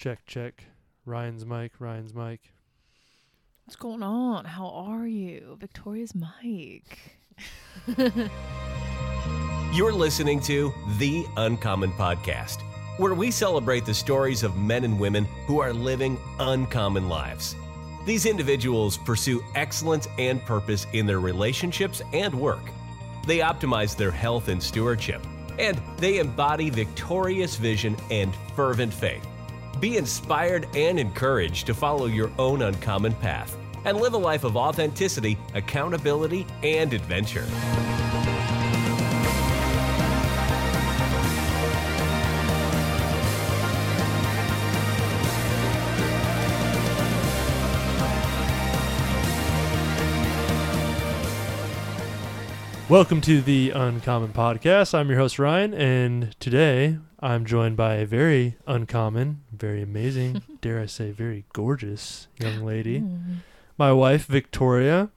Check, check. Ryan's mic, Ryan's mic. What's going on? How are you? Victoria's mic. You're listening to The Uncommon Podcast, where we celebrate the stories of men and women who are living uncommon lives. These individuals pursue excellence and purpose in their relationships and work. They optimize their health and stewardship, and they embody victorious vision and fervent faith. Be inspired and encouraged to follow your own uncommon path and live a life of authenticity, accountability, and adventure. Welcome to the Uncommon Podcast. I'm your host, Ryan, and today I'm joined by a very uncommon, very amazing, dare I say, very gorgeous young lady, Mm, my wife, Victoria.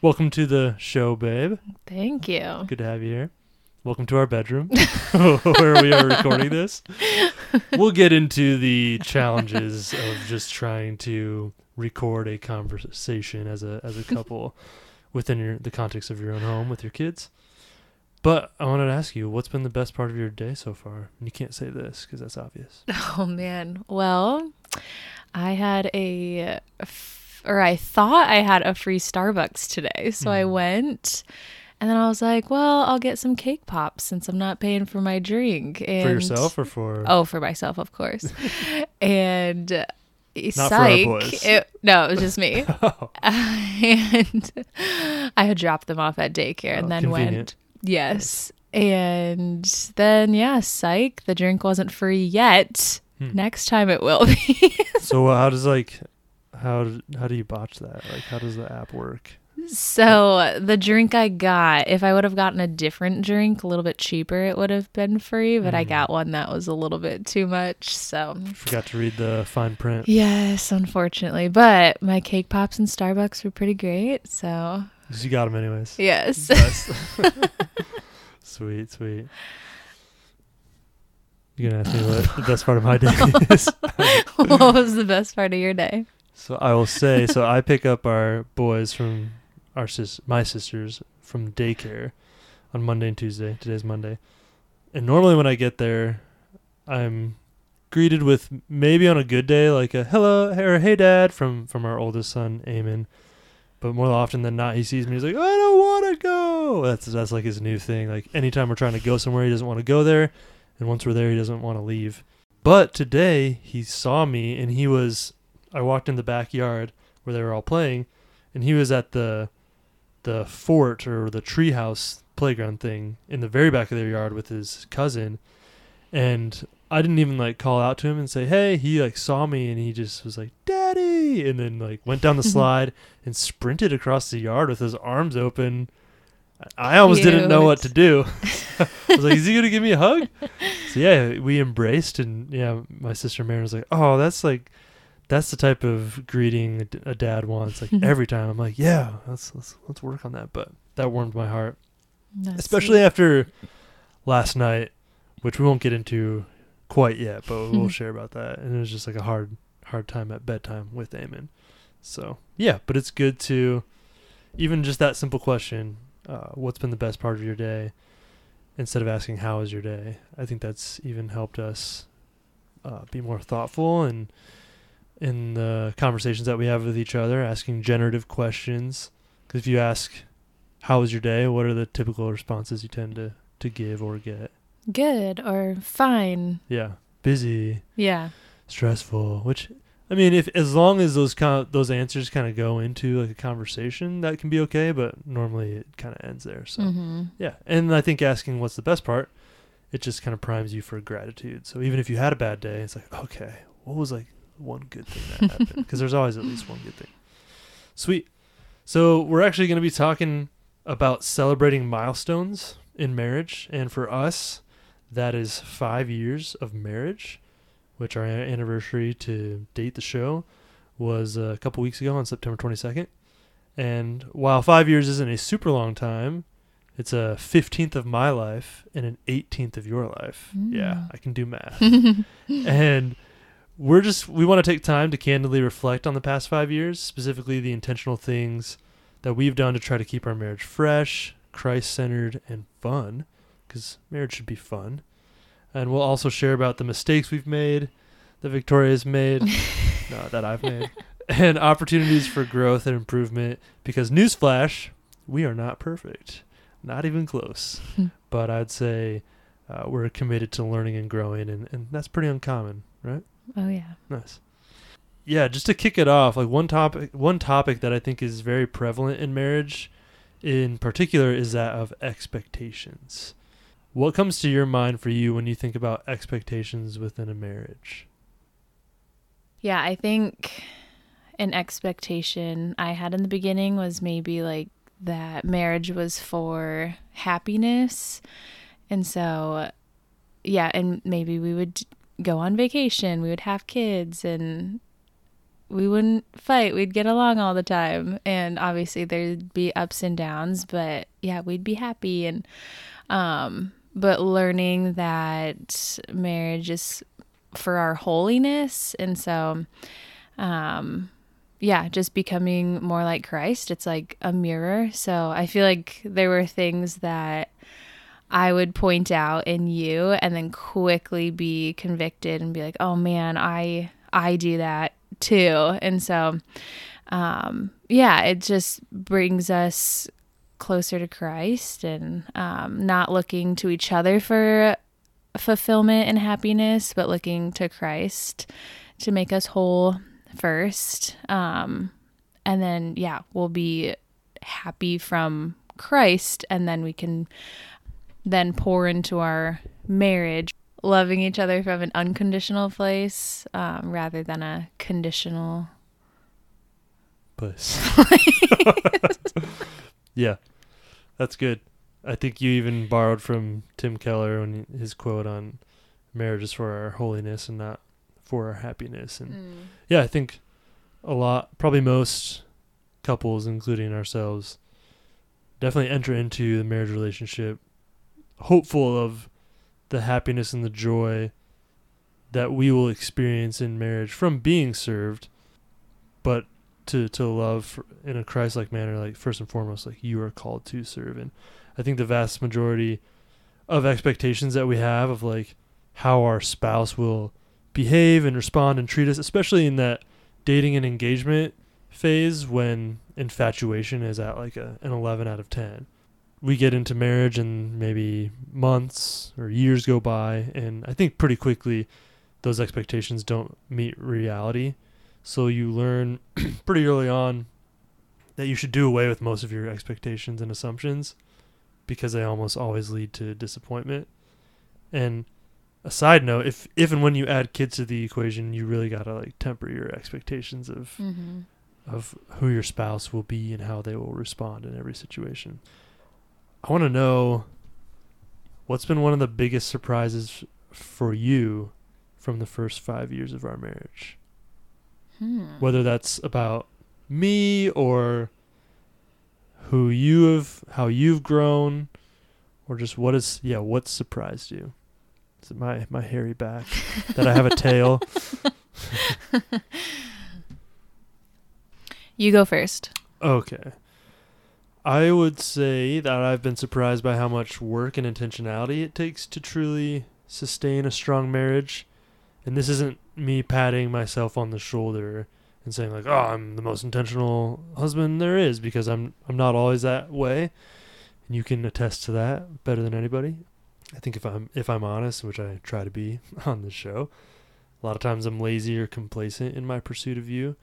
Welcome to the show, babe. Thank you. Good to have you here. Welcome to our bedroom where we are recording this. We'll get into the challenges of just trying to record a conversation as a as a couple within your the context of your own home with your kids. But I wanted to ask you, what's been the best part of your day so far? And you can't say this because that's obvious. Oh man. Well, I had a f- or I thought I had a free Starbucks today. So I Mhm. went and then I was like, well, I'll get some cake pops since I'm not paying for my drink. And for yourself or for Oh, for myself, of course. and Not psych, it- no, it was just me. Oh, and I had dropped them off at daycare and Oh, then convenient. went. Yes. And then, yeah, psych, the drink wasn't free yet. Hmm. Next time it will be. so how does like how how do you botch that? Like how does the app work? So, the drink I got, if I would have gotten a different drink, a little bit cheaper, it would have been free. But I Mhm. got one that was a little bit too much. So, Forgot to read the fine print. yes, unfortunately. But my cake pops and Starbucks were pretty great. So You got them anyways. yes. Sweet, sweet. You're gonna ask me what the best part of my day is? what was the best part of your day? So I will say, so I pick up our boys from our sis, my sisters from daycare on Monday and Tuesday. Today's Monday, and normally when I get there, I'm greeted with maybe on a good day like a hello or hey dad from from our oldest son Eamon. But more often than not, he sees me. He's like, I don't want to go. That's that's like his new thing. Like anytime we're trying to go somewhere, he doesn't want to go there, and once we're there, he doesn't want to leave. But today he saw me, and he was. I walked in the backyard where they were all playing, and he was at the the fort or the treehouse playground thing in the very back of their yard with his cousin, and I didn't even like call out to him and say, "Hey." He like saw me and he just was like, "Daddy," and then like went down the slide and sprinted across the yard with his arms open. I almost didn't know what to do. I was like, "Is he gonna give me a hug?" So yeah, we embraced, and yeah, my sister Mary was like, "Oh, that's like." That's the type of greeting a dad wants. Like every time, I'm like, "Yeah, let's let's let's work on that." But that warmed my heart That's especially after last night, which we won't get into quite yet, but we'll share about that. And it was just like a hard, hard time at bedtime with Eamon. So yeah, but it's good to even just that simple question: uh, What's been the best part of your day? Instead of asking how is your day, I think that's even helped us uh, be more thoughtful and in the conversations that we have with each other, asking generative questions. Because if you ask how was your day? What are the typical responses you tend to to give or get? good or fine. Yeah, busy, Yeah. stressful. Which I mean, if as long as those kind of, those answers kind of go into like a conversation, that can be okay. But normally it kind of ends there. So hmm yeah, and I think asking what's the best part, it just kind of primes you for gratitude. So even if you had a bad day, it's like okay, what was like one good thing that happened? Because there's always at least one good thing. Sweet. So we're actually going to be talking about celebrating milestones in marriage, and for us, that is five years of marriage, which our anniversary to date the show was a couple weeks ago on September 22nd. And while five years isn't a super long time, It's a 15th of my life and an 18th of your life. Yeah, Mm. I can do math. and we're just we want to take time to candidly reflect on the past five years, specifically the intentional things that we've done to try to keep our marriage fresh, Christ centered, and fun, because marriage should be fun. And we'll also share about the mistakes we've made, that Victoria's made, no, that I've made, and opportunities for growth and improvement. Because newsflash, we are not perfect, not even close. but I'd say uh, we're committed to learning and growing, and, and that's pretty uncommon, right? Oh yeah. Nice. Yeah, just to kick it off, like one topic one topic that I think is very prevalent in marriage in particular is that of expectations. What comes to your mind for you when you think about expectations within a marriage? Yeah, I think an expectation I had in the beginning was maybe like that marriage was for happiness. And so, yeah, and maybe we would go on vacation, we would have kids, and we wouldn't fight. We'd get along all the time. And obviously, there'd be ups and downs, but yeah, we'd be happy. And, um, but learning that marriage is for our holiness. And so, um, yeah, just becoming more like Christ. It's like a mirror. So I feel like there were things that I would point out in you and then quickly be convicted and be like, "Oh man, I I do that too." And so um yeah, it just brings us closer to Christ and um not looking to each other for fulfillment and happiness, but looking to Christ to make us whole first. Um and then yeah, we'll be happy from Christ and then we can then pour into our marriage, loving each other from an unconditional place um, rather than a conditional place. yeah, that's good. I think you even borrowed from Tim Keller when his quote on marriage is for our holiness and not for our happiness. And mm. yeah, I think a lot, probably most couples, including ourselves, definitely enter into the marriage relationship hopeful of the happiness and the joy that we will experience in marriage from being served, but to to love in a Christ-like manner, like first and foremost, like you are called to serve. And I think the vast majority of expectations that we have of like how our spouse will behave and respond and treat us, especially in that dating and engagement phase when infatuation is at like a, an 11 out of 10 we get into marriage and maybe months or years go by and i think pretty quickly those expectations don't meet reality. So you learn pretty early on that you should do away with most of your expectations and assumptions because they almost always lead to disappointment. And a side note if if and when you add kids to the equation you really got to like temper your expectations of mm-hmm. of who your spouse will be and how they will respond in every situation I want to know what's been one of the biggest surprises for you from the first five years of our marriage. Hmm. Whether that's about me or who you have, how you've grown, or just what is, yeah, what surprised you? Is it my my hairy back that I have a tail? you go first. Okay. I would say that I've been surprised by how much work and intentionality it takes to truly sustain a strong marriage. And this isn't me patting myself on the shoulder and saying like, "Oh, I'm the most intentional husband there is," because I'm I'm not always that way. And you can attest to that better than anybody. I think if I'm if I'm honest, which I try to be on this show, a lot of times I'm lazy or complacent in my pursuit of you,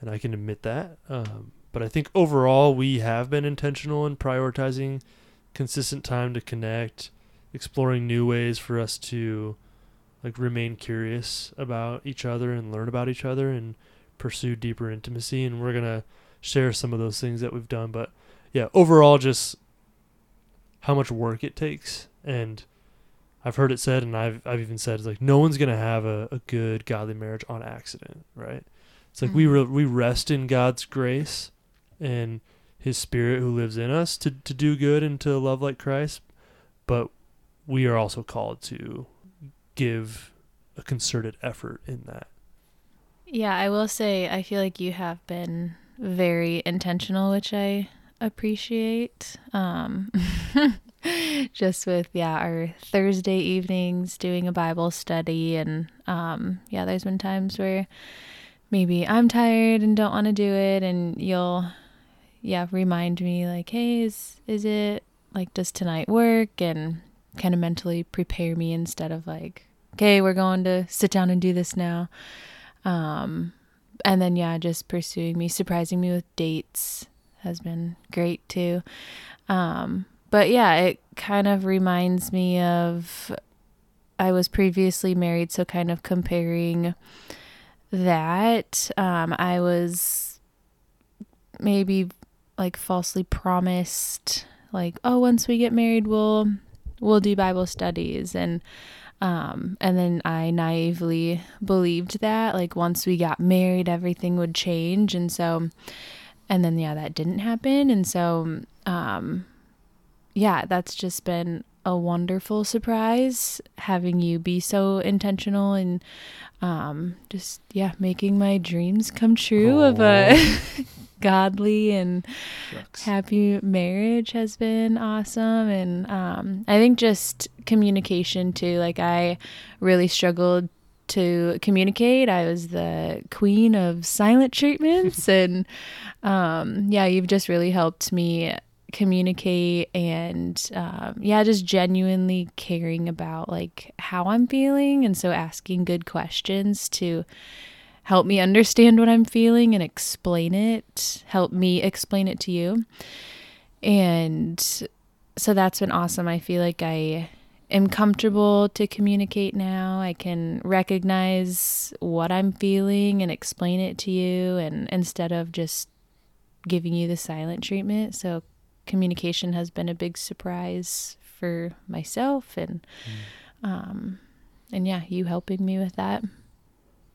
and I can admit that. Um, but I think overall, we have been intentional in prioritizing consistent time to connect, exploring new ways for us to like remain curious about each other and learn about each other and pursue deeper intimacy. And we're gonna share some of those things that we've done. But yeah, overall, just how much work it takes and I've heard it said, and I've I've even said, it's like no one's gonna have a, a good godly marriage on accident, right? It's like mm-hmm. we re- we rest in God's grace, and his spirit who lives in us to, to do good and to love like Christ. But we are also called to give a concerted effort in that Yeah, I will say I feel like you have been very intentional, which I appreciate. Um just with yeah, our Thursday evenings doing a Bible study and um yeah, there's been times where maybe I'm tired and don't want to do it and you'll yeah, remind me like, "Hey, is is it like does tonight work?" and kind of mentally prepare me instead of like, "Okay, we're going to sit down and do this now." Um and then yeah, just pursuing me, surprising me with dates has been great too. Um but yeah, it kind of reminds me of I was previously married, so kind of comparing that. Um, I was maybe like falsely promised, like, oh, once we get married, we'll we'll do Bible studies, and um, and then I naively believed that, like, once we got married, everything would change, and so, and then yeah, that didn't happen, and so, um, yeah, that's just been a wonderful surprise having you be so intentional and um just yeah making my dreams come true of a godly and Shucks. happy marriage has been awesome. And um i think just communication too. Like i really struggled to communicate. I was the queen of silent treatments. And um yeah you've just really helped me communicate and um, yeah just genuinely caring about like how i'm feeling. And so asking good questions to help me understand what i'm feeling and explain it help me explain it to you. And so that's been awesome. I feel like i am comfortable to communicate now. I can recognize what i'm feeling and explain it to you and instead of just giving you the silent treatment. So communication has been a big surprise for myself and um and yeah you helping me with that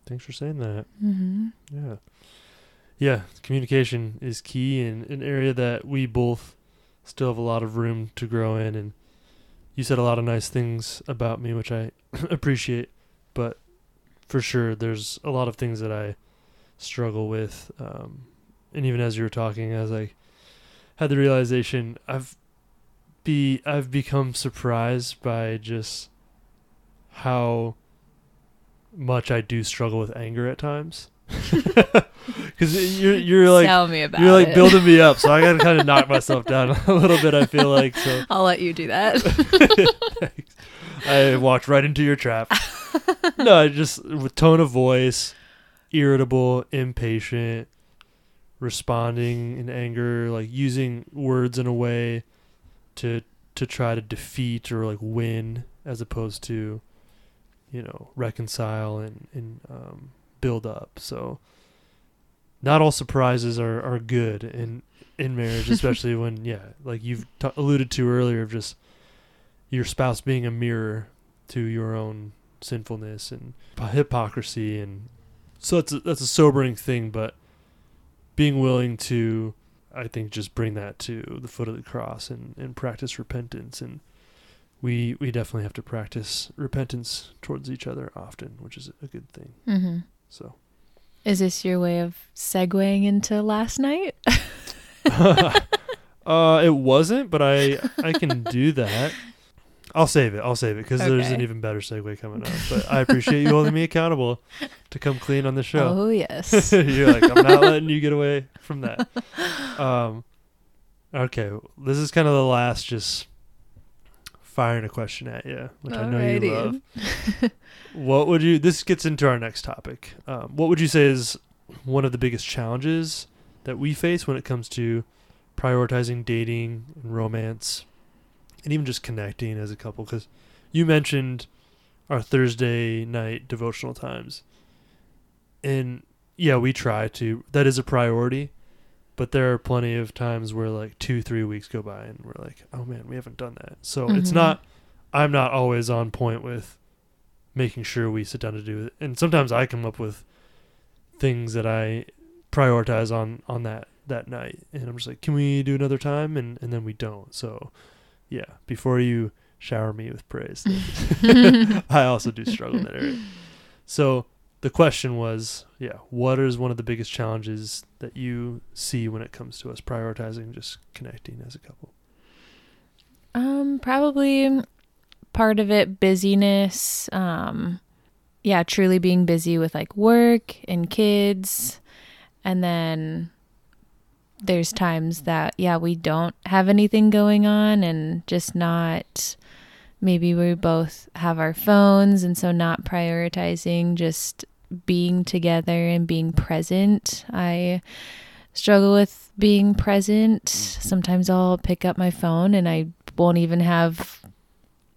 Thanks for saying that. mm-hmm. Yeah. Yeah, communication is key and an area that we both still have a lot of room to grow in and you said a lot of nice things about me which I appreciate, but for sure there's a lot of things that I struggle with um and even as you were talking as I had the realization I've be I've become surprised by just how much I do struggle with anger at times. Because you're you're like tell me about you're like it. building me up, so I gotta kind of knock myself down a little bit. I feel like so. i'll let you do that I walked right into your trap. no, I just with tone of voice, irritable, impatient, responding in anger, like using words in a way to to try to defeat or like win as opposed to you know, reconcile and and um, build up. So not all surprises are are good in in marriage, especially when yeah, like you've t- alluded to earlier of just your spouse being a mirror to your own sinfulness and hypocrisy and so that's a, that's a sobering thing but being willing to i think just bring that to the foot of the cross and, and practice repentance and we we definitely have to practice repentance towards each other often which is a good thing. Mm-hmm. so. Is this your way of segueing into last night? Uh it wasn't but i i can do that. I'll save it. I'll save it because there's an even better segue coming up but i appreciate you holding me accountable to come clean on the show. Oh yes. You're like, I'm not letting you get away from that. Um, okay, this is kind of the last, just firing a question at you, which I know you Alrighty. love. What would you? This gets into our next topic. Um, what would you say is one of the biggest challenges that we face when it comes to prioritizing dating and romance, and even just connecting as a couple? Because you mentioned our Thursday night devotional times, and yeah, we try to. That is a priority, but there are plenty of times where like two, three weeks go by, and we're like, oh man, we haven't done that. So it's Mhm. not. I'm not always on point with making sure we sit down to do it, and sometimes I come up with things that I prioritize on on that that night, and I'm just like, can we do another time? And and then we don't. So yeah, before you shower me with praise, I also do struggle in that area. So the question was, yeah, what is one of the biggest challenges that you see when it comes to us prioritizing just connecting as a couple? Um, probably part of it busyness. Um, yeah, truly being busy with like work and kids, and then there's times that yeah we don't have anything going on and just not maybe we both have our phones and so not prioritizing just being together and being present. I struggle with being present. Sometimes i'll pick up my phone and i won't even have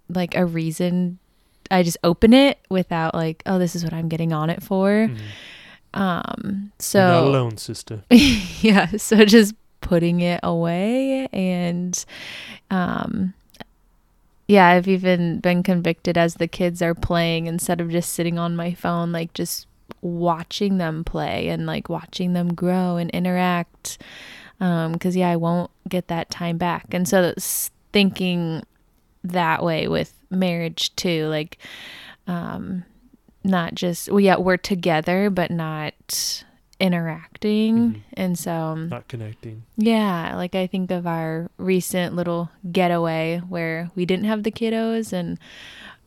like a reason. I just open it without like oh this is what i'm getting on it for. Mhm. um so You're not alone, sister. yeah so just putting it away and um yeah i've even been convicted as the kids are playing instead of just sitting on my phone like just watching them play and like watching them grow and interact um because yeah i won't get that time back. And so thinking that way with marriage too like um not just well yeah we're together but not interacting Mhm. and so um, Not connecting. yeah like i think of our recent little getaway where we didn't have the kiddos and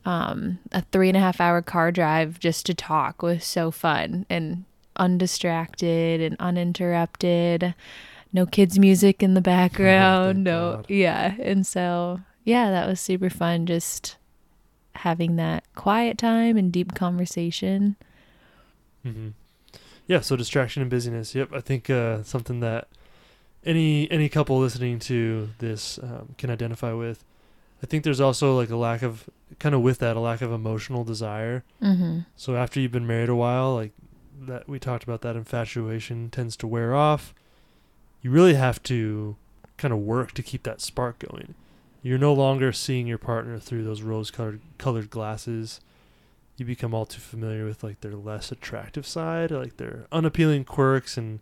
um a three and a half hour car drive just to talk was so fun and undistracted and uninterrupted no kids music in the background no God. yeah and so yeah that was super fun just having that quiet time and deep conversation hmm Yeah, so distraction and busyness. Yep, I think uh, something that any any couple listening to this um, can identify with. I think there's also like a lack of kind of with that a lack of emotional desire. mm-hmm. So after you've been married a while, like that we talked about that infatuation tends to wear off. You really have to kind of work to keep that spark going. You're no longer seeing your partner through those rose colored colored glasses. You become all too familiar with like their less attractive side, like their unappealing quirks and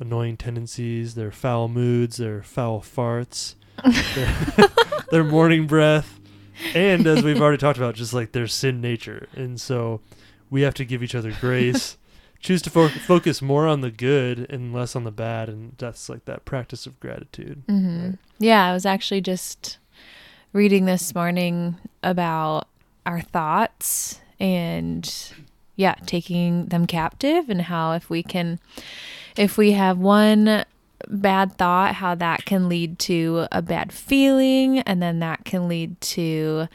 annoying tendencies, their foul moods, their foul farts, their, their morning breath, and as we've already talked about, just like their sin nature. And so we have to give each other grace, choose to fo- focus more on the good and less on the bad, and that's like that practice of gratitude. hmm Right. Yeah, I was actually just reading this morning about our thoughts and yeah, taking them captive and how if we can if we have one bad thought, how that can lead to a bad feeling and then that can lead to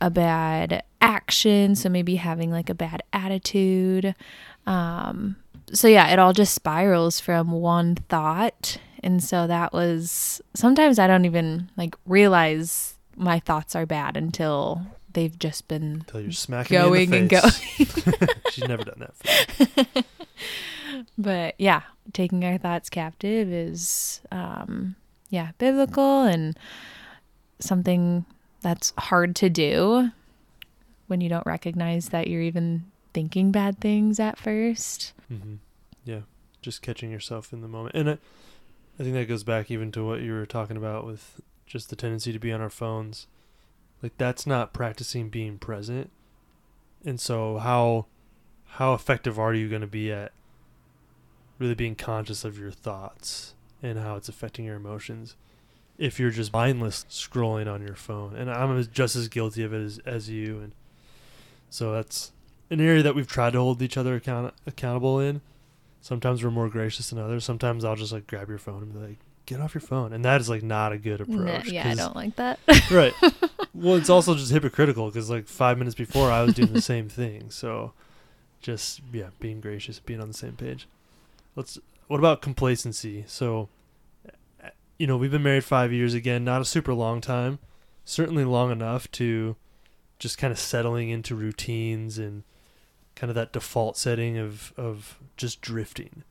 a bad action, so maybe having like a bad attitude. Um so yeah, it all just spirals from one thought. And so that was sometimes I don't even like realize my thoughts are bad until they've just been Until you're smacking going and going. She's never done that. But yeah, taking our thoughts captive is um yeah, biblical and something that's hard to do when you don't recognize that you're even thinking bad things at 1st mm-hmm. Yeah, just catching yourself in the moment, and I, I think that goes back even to what you were talking about with just the tendency to be on our phones. Like that's not practicing being present, and so how how effective are you going to be at really being conscious of your thoughts and how it's affecting your emotions if you're just mindless scrolling on your phone? And i'm just as guilty of it as, as you and so that's an area that we've tried to hold each other account- accountable in. Sometimes we're more gracious than others. Sometimes i'll just like grab your phone and be like get off your phone. And that is like not a good approach yeah, I don't like that. right. Well it's also just hypocritical because like five minutes before i was doing the same thing. So just yeah being gracious being on the same page. Let's what about complacency? So you know we've been married five years again not a super long time. Certainly long enough to just kind of settling into routines and kind of that default setting of of just drifting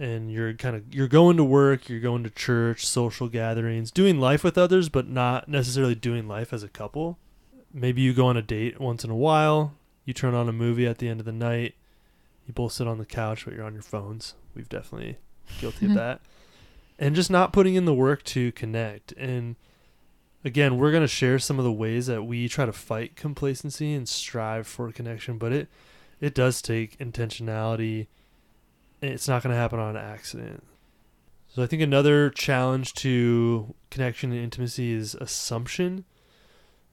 and you're kind of you're going to work you're going to church social gatherings doing life with others but not necessarily doing life as a couple maybe you go on a date once in a while you turn on a movie at the end of the night you both sit on the couch but you're on your phones we've definitely guilty of Mhm. that and just not putting in the work to connect and again we're going to share some of the ways that we try to fight complacency and strive for connection but it it does take intentionality. It's not going to happen on accident. So I think another challenge to connection and intimacy is assumption.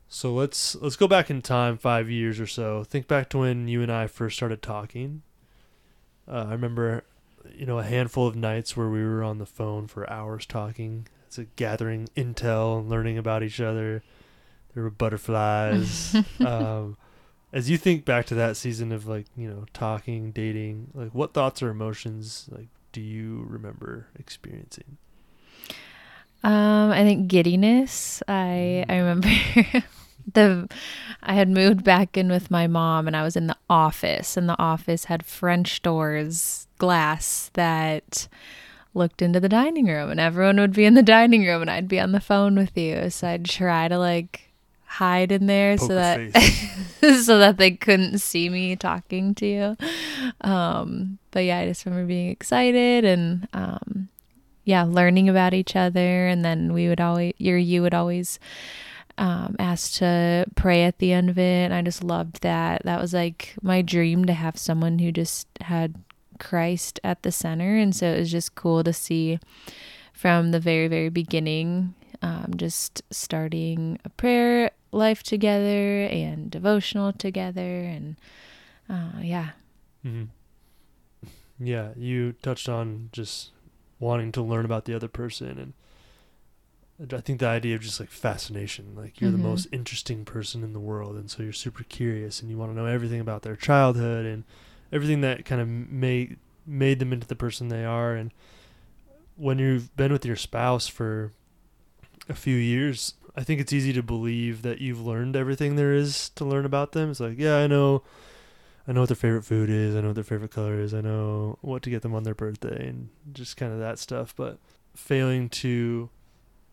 So let's let's go back in time 5 years or so. Think back to when you and I first started talking. Uh, I remember you know a handful of nights where we were on the phone for hours talking. It's a gathering intel and learning about each other. There were butterflies. um, as you think back to that season of like you know talking, dating, like what thoughts or emotions like do you remember experiencing? Um, I think giddiness. I I remember the I had moved back in with my mom and I was in the office and the office had French doors, glass that looked into the dining room and everyone would be in the dining room and I'd be on the phone with you. So I'd try to like hide in there so that so that they couldn't see me talking to you. Um, but yeah, I just remember being excited and um, yeah, learning about each other. And then we would always, or you would always um, ask to pray at the end of it. And I just loved that. That was like my dream to have someone who just had Christ at the center. And so it was just cool to see from the very, very beginning, um, just starting a prayer life together and devotional together. And uh, yeah. Mm-hmm. Yeah, you touched on just wanting to learn about the other person and I think the idea of just like fascination, like you're Mhm. the most interesting person in the world, and so you're super curious and you want to know everything about their childhood and everything that kind of made made them into the person they are. And when you've been with your spouse for a few years, I think it's easy to believe that you've learned everything there is to learn about them. It's like, yeah, I know, I know what their favorite food is, I know what their favorite color is, I know what to get them on their birthday, and just kind of that stuff. But failing to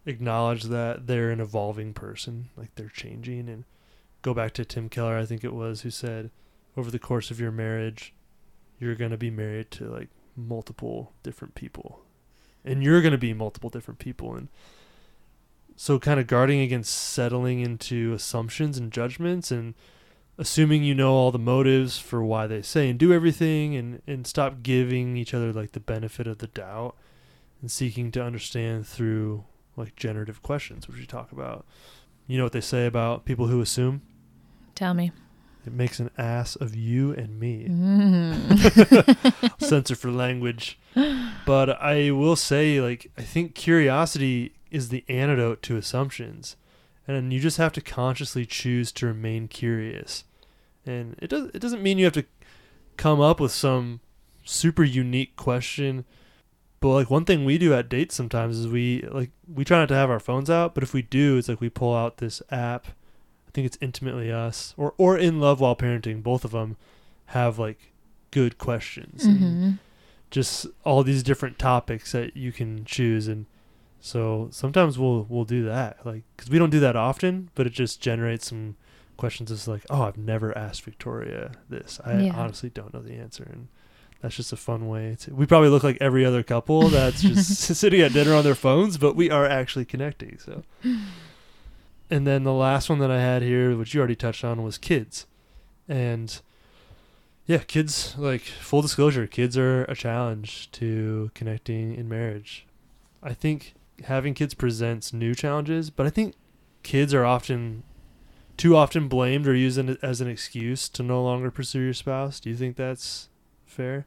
acknowledge that they're an evolving person, like they're changing, and go back to Tim Keller, I think it was, who said, over the course of your marriage, you're gonna be married to like multiple different people, and you're gonna be multiple different people, and so kind of guarding against settling into assumptions and judgments and assuming you know all the motives for why they say and do everything and and stop giving each other like the benefit of the doubt and seeking to understand through like generative questions which we talk about you know what they say about people who assume Tell me. it makes an ass of you and me Mm. censor for language. But I will say, like, I think curiosity is the antidote to assumptions, and you just have to consciously choose to remain curious. And it does. It doesn't mean you have to come up with some super unique question. But like one thing we do at dates sometimes is we like we try not to have our phones out, but if we do, it's like we pull out this app. I think it's intimately us or or in love while parenting. Both of them have like good questions. and hmm just all these different topics that you can choose and so sometimes we'll we'll do that like because we don't do that often but it just generates some questions it's like oh i've never asked victoria this i Yeah. honestly don't know the answer and that's just a fun way to we probably look like every other couple that's just sitting at dinner on their phones but we are actually connecting so and then the last one that i had here which you already touched on was kids and yeah, kids like full disclosure, kids are a challenge to connecting in marriage. I think having kids presents new challenges, but I think kids are often too often blamed or used as an excuse to no longer pursue your spouse. Do you think that's fair?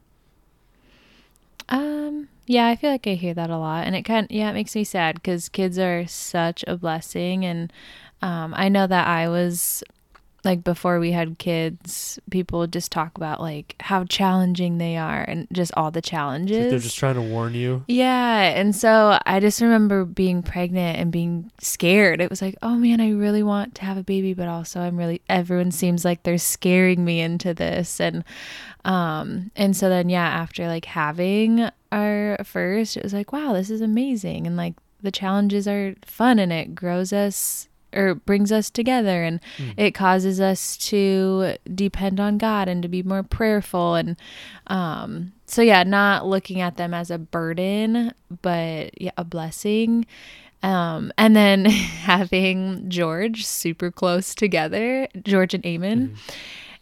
Um, yeah, I feel like I hear that a lot, and it kind yeah, it makes me sad because kids are such a blessing, and um, I know that I was like before we had kids, people would just talk about like how challenging they are and just all the challenges. like they're just trying to warn you. Yeah. And so I just remember being pregnant and being scared. It was like, oh man, I really want to have a baby, but also I'm really, everyone seems like they're scaring me into this. And, um, and so then, yeah, after like having our first, it was like, wow, this is amazing. And like the challenges are fun and it grows us or brings us together and Mm. it causes us to depend on God and to be more prayerful and um so yeah not looking at them as a burden but yeah a blessing um and then having George super close together George and Eamon Mhm.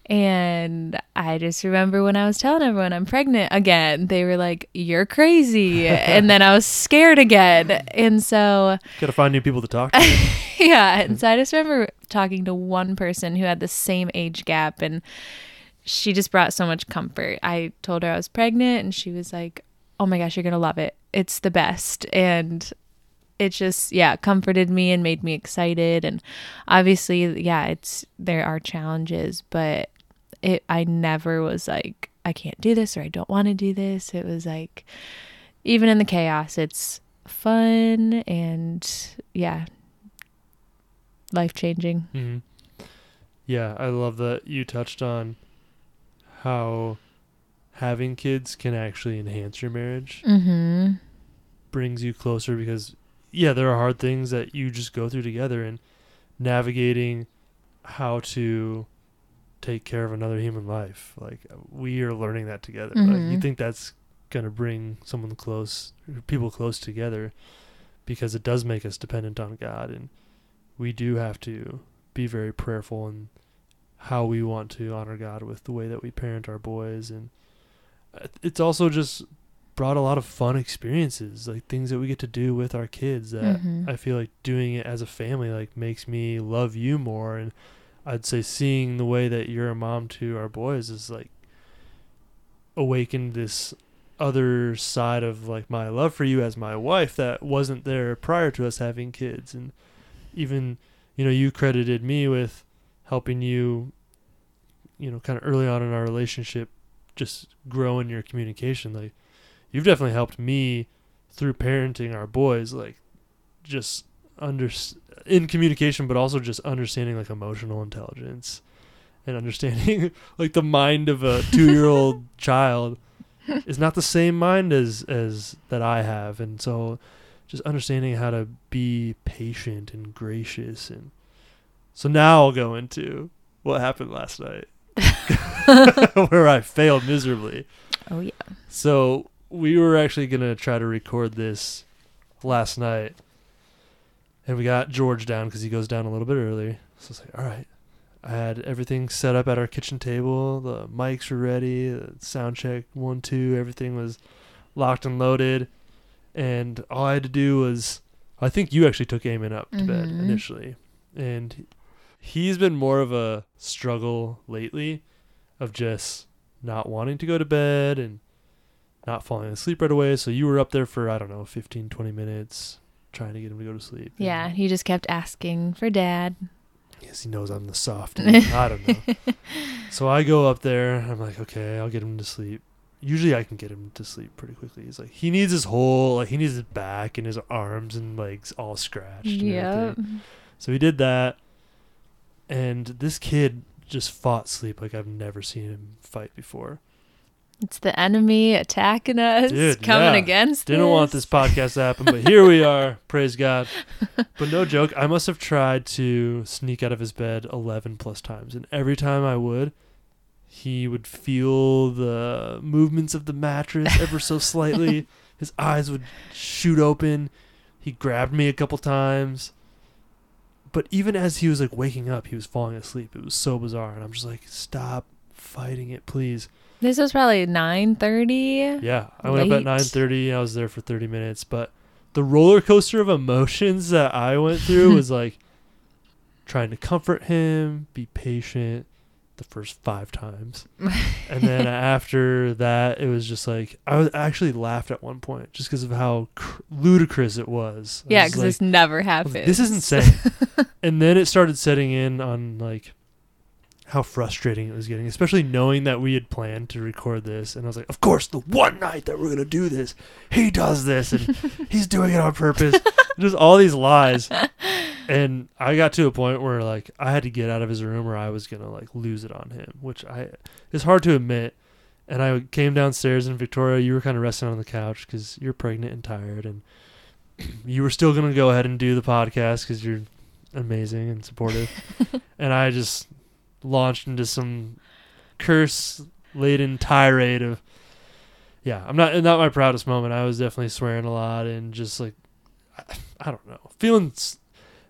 And I just remember when I was telling everyone I'm pregnant again, they were like, You're crazy. and then I was scared again. And so, Gotta find new people to talk to. yeah. And so I just remember talking to one person who had the same age gap and she just brought so much comfort. I told her I was pregnant and she was like, Oh my gosh, you're to love it. It's the best. And it just yeah comforted me and made me excited and obviously yeah it's there are challenges but it i never was like i can't do this or i don't want to do this. It was like even in the chaos it's fun and yeah life changing hmm Yeah, I love that you touched on how having kids can actually enhance your marriage, mm-hmm. Brings you closer because, yeah, there are hard things that you just go through together and navigating how to take care of another human life. Like, we are learning that together. Like, you Mhm. think that's going to bring someone close, people close together because it does make us dependent on God. And we do have to be very prayerful in how we want to honor God with the way that we parent our boys. And it's also just brought a lot of fun experiences, like things that we get to do with our kids that Mhm. I feel like doing it as a family like makes me love you more. And I'd say seeing the way that you're a mom to our boys is like awakened this other side of like my love for you as my wife that wasn't there prior to us having kids. And even you know you credited me with helping you you know kind of early on in our relationship just grow in your communication. Like you've definitely helped me through parenting our boys like just under in communication but also just understanding like emotional intelligence and understanding like the mind of a 2-year-old child is not the same mind as as that I have and so just understanding how to be patient and gracious and so now I'll go into what happened last night where I failed miserably. oh yeah So we were actually gonna try to record this last night, and we got George down because he goes down a little bit early. So it's like, all right. I had everything set up at our kitchen table. The mics were ready. The sound check one two. Everything was locked and loaded, and all I had to do was, I think you actually took Eamon up to bed Mhm. initially, and he's been more of a struggle lately, of just not wanting to go to bed and not falling asleep right away. So you were up there for, I don't know, 15, 20 minutes trying to get him to go to sleep. Yeah he just kept asking for dad Yes, he knows I'm the soft. I don't know. So I go up there. I'm like, okay, I'll get him to sleep. Usually I can get him to sleep pretty quickly. He's like, he needs his whole, like, he needs his back and his arms and legs all scratched. yeah. So he did that. And this kid just fought sleep like I've never seen him fight before. It's the enemy attacking us Dude, coming yeah. against Didn't want this podcast to happen, but here we are. Praise God. But no joke, I must have tried to sneak out of his bed 11 plus times. And every time I would, he would feel the movements of the mattress ever so slightly. His eyes would shoot open. He grabbed me a couple times. But even as he was like waking up, he was falling asleep. It was so bizarre. And I'm just like, stop fighting it, please. This was probably nine thirty. Yeah, I went up at Late. nine thirty. I was there for thirty minutes, but the roller coaster of emotions that I went through was like trying to comfort him, be patient, the first five times, and then after that, it was just like I was I actually laughed at one point just because of how cr- ludicrous it was. I Yeah, was because like, this never I was happens. like, This is insane. and then it started setting in on like how frustrating it was getting, especially knowing that we had planned to record this. And I was like, of course, the one night that we're gonna do this, he does this, and he's doing it on purpose. Just all these lies. And I got to a point where like I had to get out of his room, or I was gonna like lose it on him, which I it's hard to admit. And I came downstairs, and Victoria, you were kind of resting on the couch because you're pregnant and tired, and you were still gonna go ahead and do the podcast because you're amazing and supportive. and I just launched into some curse laden tirade of yeah, I'm not not my proudest moment. I was definitely swearing a lot and just like I, I don't know, feeling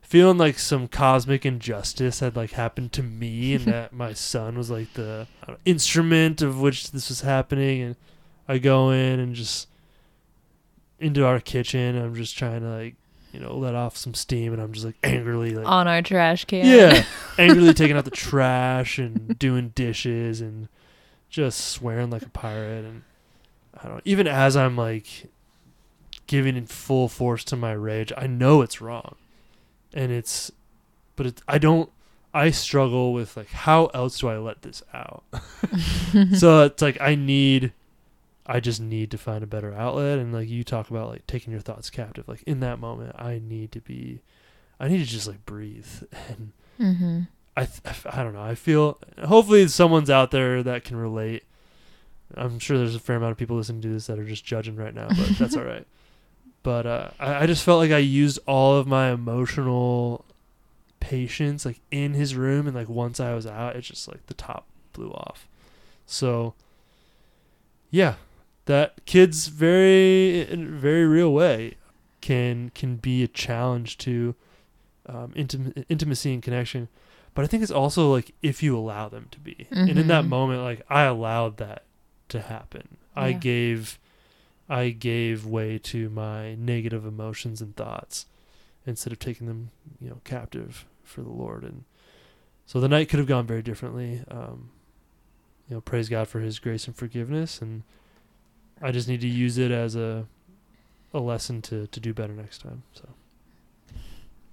feeling like some cosmic injustice had like happened to me and that my son was like the know, instrument of which this was happening. And I go in and just into our kitchen. I'm just trying to like you know let off some steam and I'm just like angrily like On our trash can. yeah. Angrily taking out the trash and doing dishes and just swearing like a pirate and I don't even as I'm like giving in full force to my rage I know it's wrong. And it's but it, I don't I struggle with like how else do I let this out? So it's like I need I just need to find a better outlet and like you talk about like taking your thoughts captive like in that moment I need to be I need to just like breathe and mm-hmm. I th- I don't know. I feel hopefully someone's out there that can relate. I'm sure there's a fair amount of people listening to this that are just judging right now, but that's all right. But uh, I, I just felt like I used all of my emotional patience like in his room, and like once I was out, it's just like the top blew off. So yeah, that kids very in a very real way can can be a challenge to um, intim- intimacy and connection but I think it's also like if you allow them to be. And in that Mhm. moment, like I allowed that to happen. I gave I gave way to my negative emotions and thoughts instead of taking them, you know, captive for the Lord. And so the night could have gone very differently. Um, you know, praise God for his grace and forgiveness and I just need to use it as a a lesson to to do better next time. So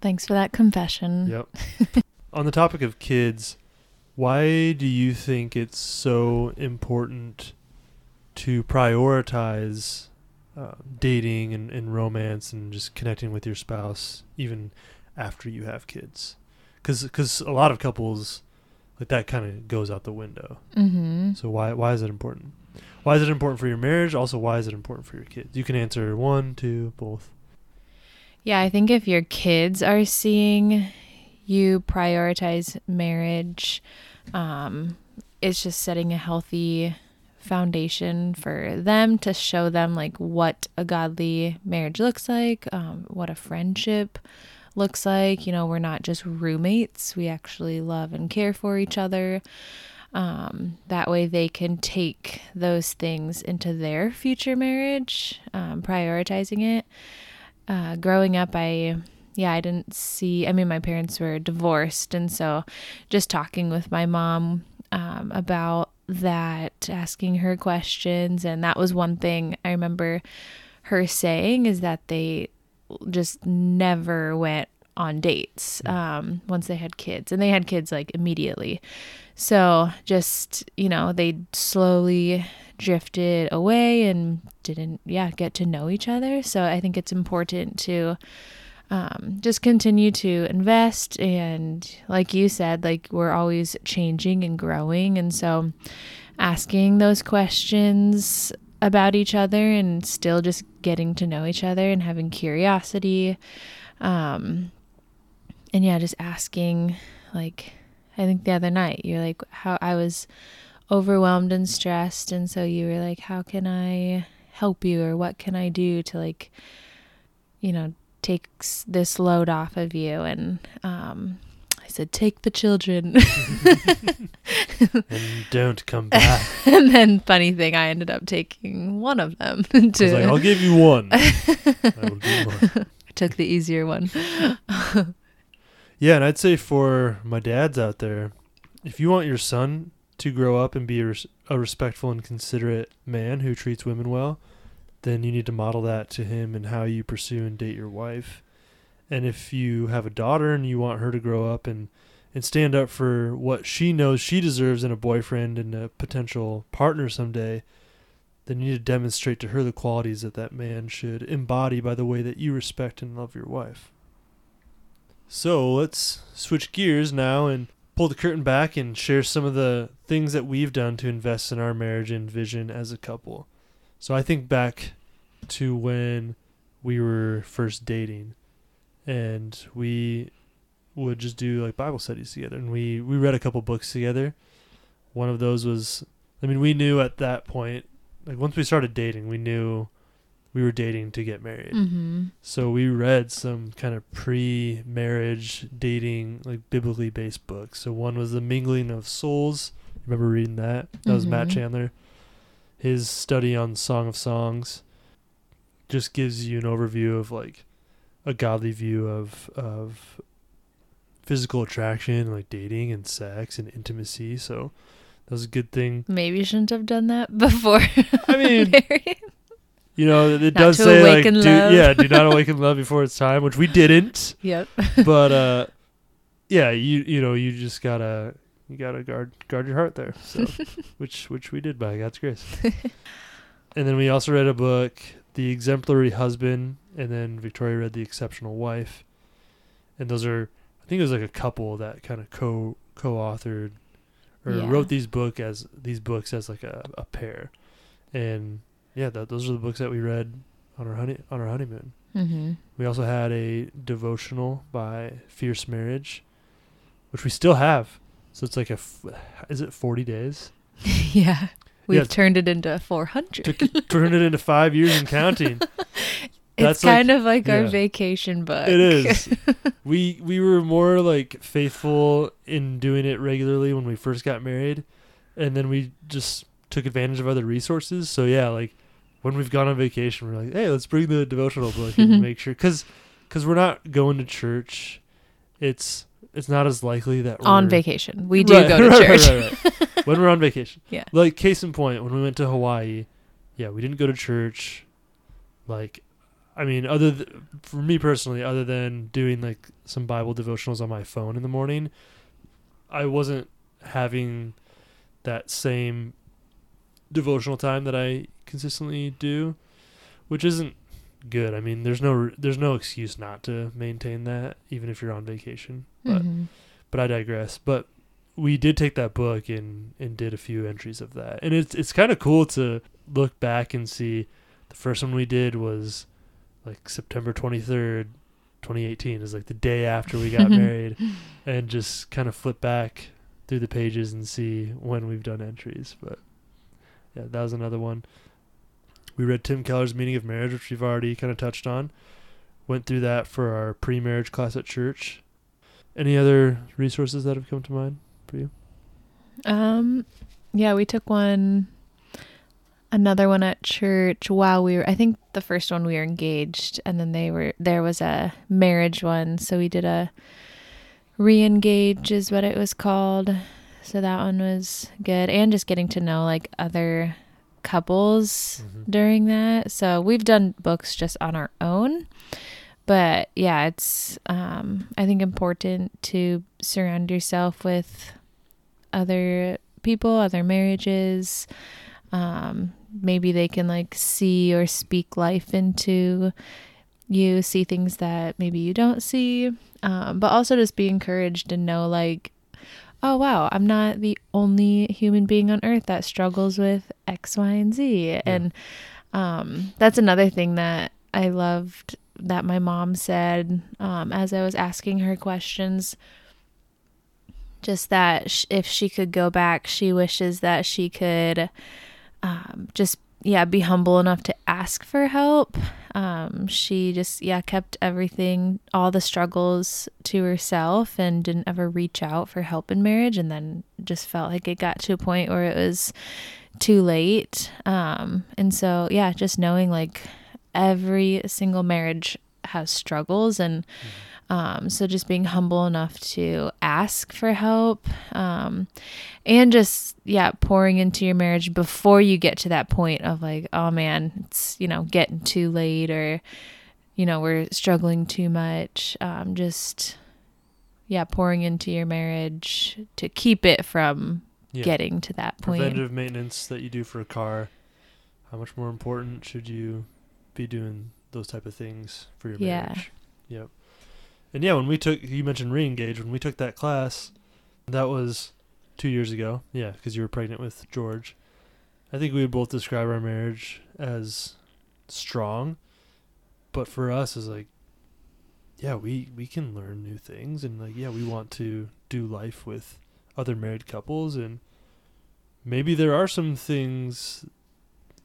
Thanks for that confession. Yep. On the topic of kids, why do you think it's so important to prioritize uh, dating and, and romance and just connecting with your spouse even after you have kids? Because a lot of couples, like that kind of goes out the window. Mm-hmm. So why why is it important? Why is it important for your marriage? Also, why is it important for your kids? You can answer one, two, both. Yeah, I think if your kids are seeing you prioritize marriage, um, it's just setting a healthy foundation for them to show them like what a godly marriage looks like, um, what a friendship looks like. You know, we're not just roommates, we actually love and care for each other. Um, that way they can take those things into their future marriage, um, prioritizing it. Uh, growing up, I yeah, I didn't see. I mean, my parents were divorced, and so just talking with my mom um, about that, asking her questions, and that was one thing I remember her saying is that they just never went on dates um, once they had kids, and they had kids like immediately. So just you know, they slowly drifted away and didn't yeah get to know each other. So I think it's important to um, just continue to invest. And like you said like we're always changing and growing. And so asking those questions about each other and still just getting to know each other and having curiosity. Um, and yeah just asking like i think the other night you're like how i was overwhelmed and stressed and so you were like how can i help you or what can i do to like you know take this load off of you and um I said take the children And don't come back. and then funny thing I ended up taking one of them I was to like, I'll give you one. I will one. I took the easier one Yeah, and I'd say for my dads out there, if you want your son to grow up and be a, res- a respectful and considerate man who treats women well, then you need to model that to him and how you pursue and date your wife. And if you have a daughter and you want her to grow up and and stand up for what she knows she deserves in a boyfriend and a potential partner someday, then you need to demonstrate to her the qualities that that man should embody by the way that you respect and love your wife. So let's switch gears now and pull the curtain back and share some of the things that we've done to invest in our marriage and vision as a couple. So I think back to when we were first dating and we would just do like Bible studies together and we we read a couple books together. One of those was I mean we knew at that point like once we started dating we knew we were dating to get married. Mm-hmm. So we read some kind of pre-marriage dating, like biblically based books. So one was The Mingling of Souls. Remember reading that? That was Matt Mhm. Chandler. His study on Song of Songs just gives you an overview of like a godly view of of physical attraction, like dating and sex and intimacy. So that was a good thing. Maybe you shouldn't have done that before. I mean, married. You know, it Not does say like, do, yeah, do not awaken love before it's time, which we didn't. Yep. but uh yeah you you know you just gotta you gotta guard guard your heart there so which which we did by god's grace and then we also read a book the exemplary husband and then victoria read the exceptional wife and those are i think it was like a couple that kind of co co-authored or Yeah. wrote these book as these books as like a, a pair and yeah that, those are the books that we read on our honey on our honeymoon Mm-hmm. we also had a devotional by Fierce Marriage, which we still have. So it's like a, f- is it 40 days? yeah. We've Yeah. turned it into 400. Turned it into five years and counting. it's that's like- kind of like our vacation book. It is. we we were more like faithful in doing it regularly when we first got married, and then we just took advantage of other resources. So yeah, like when we've gone on vacation, we're like, hey, let's bring the devotional book and mm-hmm. make sure because because we're not going to church. It's it's not as likely that On we're- on vacation. We do Right, go to right, church. right, right, right. when we're on vacation. Yeah. Like case in point, when we went to Hawaii, yeah, we didn't go to church. Like, I mean, other th- for me personally, other than doing like some Bible devotionals on my phone in the morning, I wasn't having that same devotional time that I consistently do, which isn't good. I mean, there's no there's no excuse not to maintain that, even if you're on vacation. But Mhm. but I digress. But we did take that book and and did a few entries of that, and it's it's kind of cool to look back and see. The first one we did was like September twenty third, twenty eighteen. Is like the day after we got married, and just kind of flip back through the pages and see when we've done entries. But yeah, that was another one. We read Tim Keller's Meaning of Marriage, which we've already kind of touched on. Went through that for our pre-marriage class at church. Any other resources that have come to mind for you? Um, yeah, we took one, another one at church while we were. I think the first one we were engaged, and then they were there was a marriage one, so we did a re-engage is what it was called. So that one was good, and just getting to know like other couples during that. So we've done books just on our own. But yeah, it's um I think important to surround yourself with other people, other marriages. Um maybe they can like see or speak life into you, see things that maybe you don't see. Um but also just be encouraged and know like oh wow, I'm not the only human being on earth that struggles with X, Y, and Z. And um, that's another thing that I loved that my mom said um, as I was asking her questions. Just that sh- if she could go back, she wishes that she could um, just, yeah, be humble enough to ask for help. Um, she just, yeah, kept everything, all the struggles to herself and didn't ever reach out for help in marriage. And then just felt like it got to a point where it was too late. Um, and so, yeah, just knowing like every single marriage has struggles and um, so just being humble enough to ask for help um, and just yeah pouring into your marriage before you get to that point of like oh man it's you know getting too late or you know we're struggling too much um, just yeah pouring into your marriage to keep it from Yeah. getting to that point Preventive maintenance that you do for a car. How much more important should you be doing those type of things for your marriage? Yeah. Yep. And yeah, when we took, you mentioned re-engage. When we took that class, that was two years ago. Yeah, because you were pregnant with George. I think we would both describe our marriage as strong, but for us, is like, yeah, we we can learn new things, and like, yeah, we want to do life with other married couples, and maybe there are some things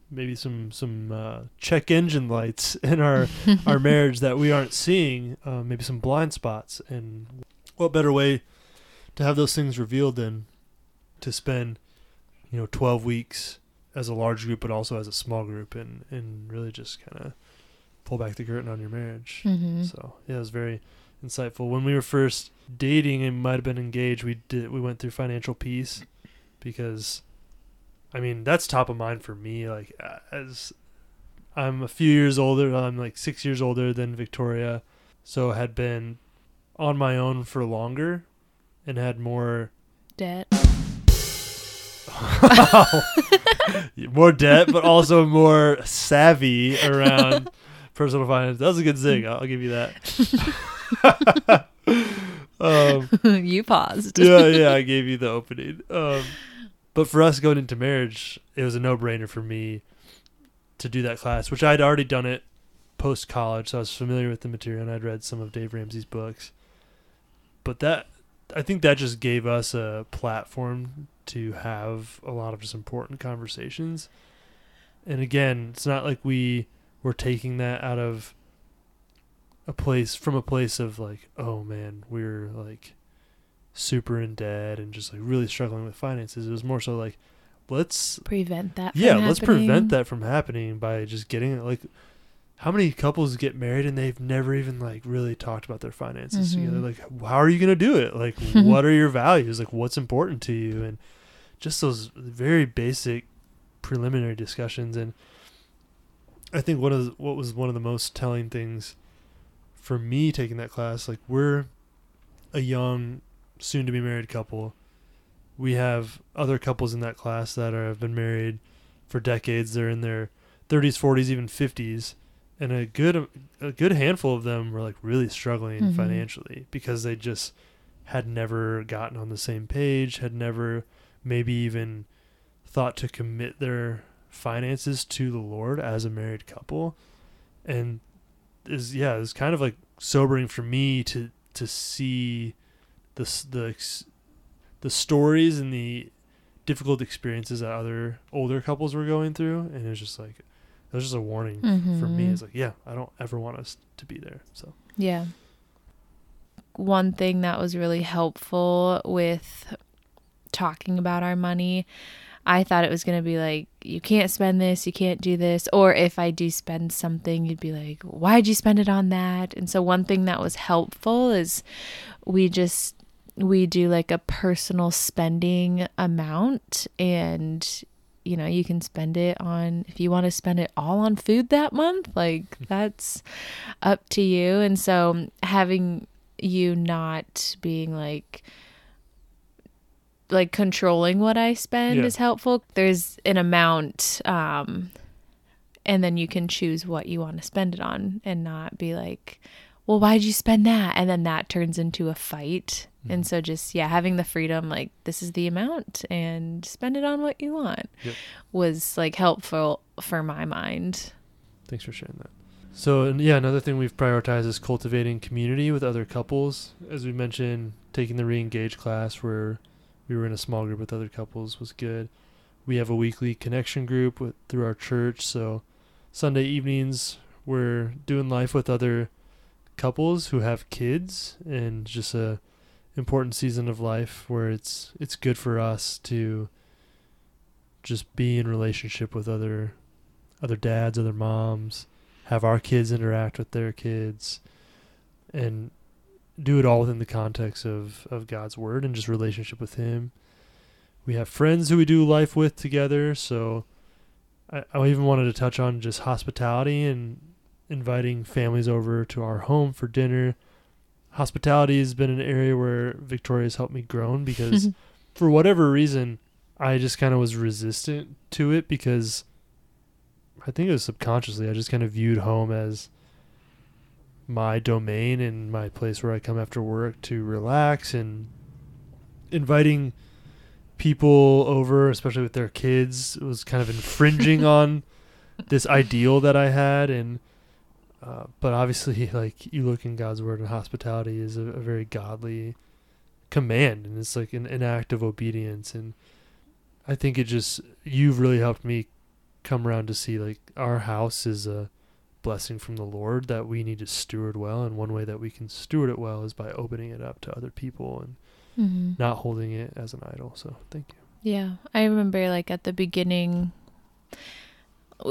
maybe some some uh, check engine lights in our our marriage that we aren't seeing. Uh, maybe some blind spots, and what better way to have those things revealed than to spend you know 12 weeks as a large group, but also as a small group, and and really just kind of pull back the curtain on your marriage. Mm-hmm. So yeah, it was very insightful. When we were first dating and might have been engaged, we did we went through financial peace because I mean, that's top of mind for me like uh, as I'm a few years older, I'm like 6 years older than Victoria, so had been on my own for longer and had more Debt. more debt, but also more savvy around personal finance. That was a good zing. I'll give you that. um, you paused. yeah, yeah, I gave you the opening. Um, but for us going into marriage, it was a no-brainer for me to do that class, which I'd already done it post college, so I was familiar with the material and I'd read some of Dave Ramsey's books. But that, I think that just gave us a platform to have a lot of just important conversations. And again, it's not like we were taking that out of a place from a place of like, oh man, we're like super in debt and just like really struggling with finances. It was more so like, let's Prevent that. From yeah, let's happening. prevent that from happening by just getting it. Like, how many couples get married and they've never even like really talked about their finances Mhm. together? Like, how are you gonna do it? Like, what are your values? Like, what's important to you? And just those very basic preliminary discussions. And I think one of the, what was one of the most telling things for me taking that class, like we're a young, soon to be married couple. We have other couples in that class that are, have been married for decades. They're in their 30s, 40s, even 50s, and a good a good handful of them were like really struggling Mhm. financially because they just had never gotten on the same page, had never maybe even thought to commit their finances to the Lord as a married couple, and is yeah, it's kind of like sobering for me to to see the the the stories and the difficult experiences that other older couples were going through, and it was just like it was just a warning for me. Mhm. It's like yeah, I don't ever want us to be there. So Yeah. One thing that was really helpful with talking about our money, I thought it was going to be like, you can't spend this, you can't do this. Or if I do spend something, you'd be like, why'd you spend it on that? And so, one thing that was helpful is we just, we do like a personal spending amount and you know you can spend it on if you want to spend it all on food that month like that's up to you and so having you not being like like controlling what I spend Yeah. is helpful. There's an amount um and then you can choose what you want to spend it on and not be like, "Well, why'd you spend that?" and then that turns into a fight. Mm-hmm. And so just yeah, having the freedom like this is the amount and spend it on what you want Yep. was like helpful for my mind. Thanks for sharing that. So, and yeah, another thing we've prioritized is cultivating community with other couples. As we mentioned, taking the re-engage class where we were in a small group with other couples was good. We have a weekly connection group with through our church, so Sunday evenings we're doing life with other couples who have kids and just a important season of life where it's it's good for us to just be in relationship with other other dads, other moms, have our kids interact with their kids, and do it all within the context of, of God's word and just relationship with Him. We have friends who we do life with together, so I, I even wanted to touch on just hospitality and inviting families over to our home for dinner. Hospitality has been an area where Victoria's helped me grow because for whatever reason, I just kind of was resistant to it because I think it was subconsciously. I just kind of viewed home as my domain and my place where I come after work to relax and inviting people over, especially with their kids, was kind of infringing on this ideal that I had and uh, but obviously like you look in God's word and hospitality is a, a very godly command and it's like an, an act of obedience and I think it just you've really helped me come around to see like our house is a blessing from the Lord that we need to steward well, and one way that we can steward it well is by opening it up to other people and Mm-hmm. not holding it as an idol. So thank you. Yeah, I remember like at the beginning.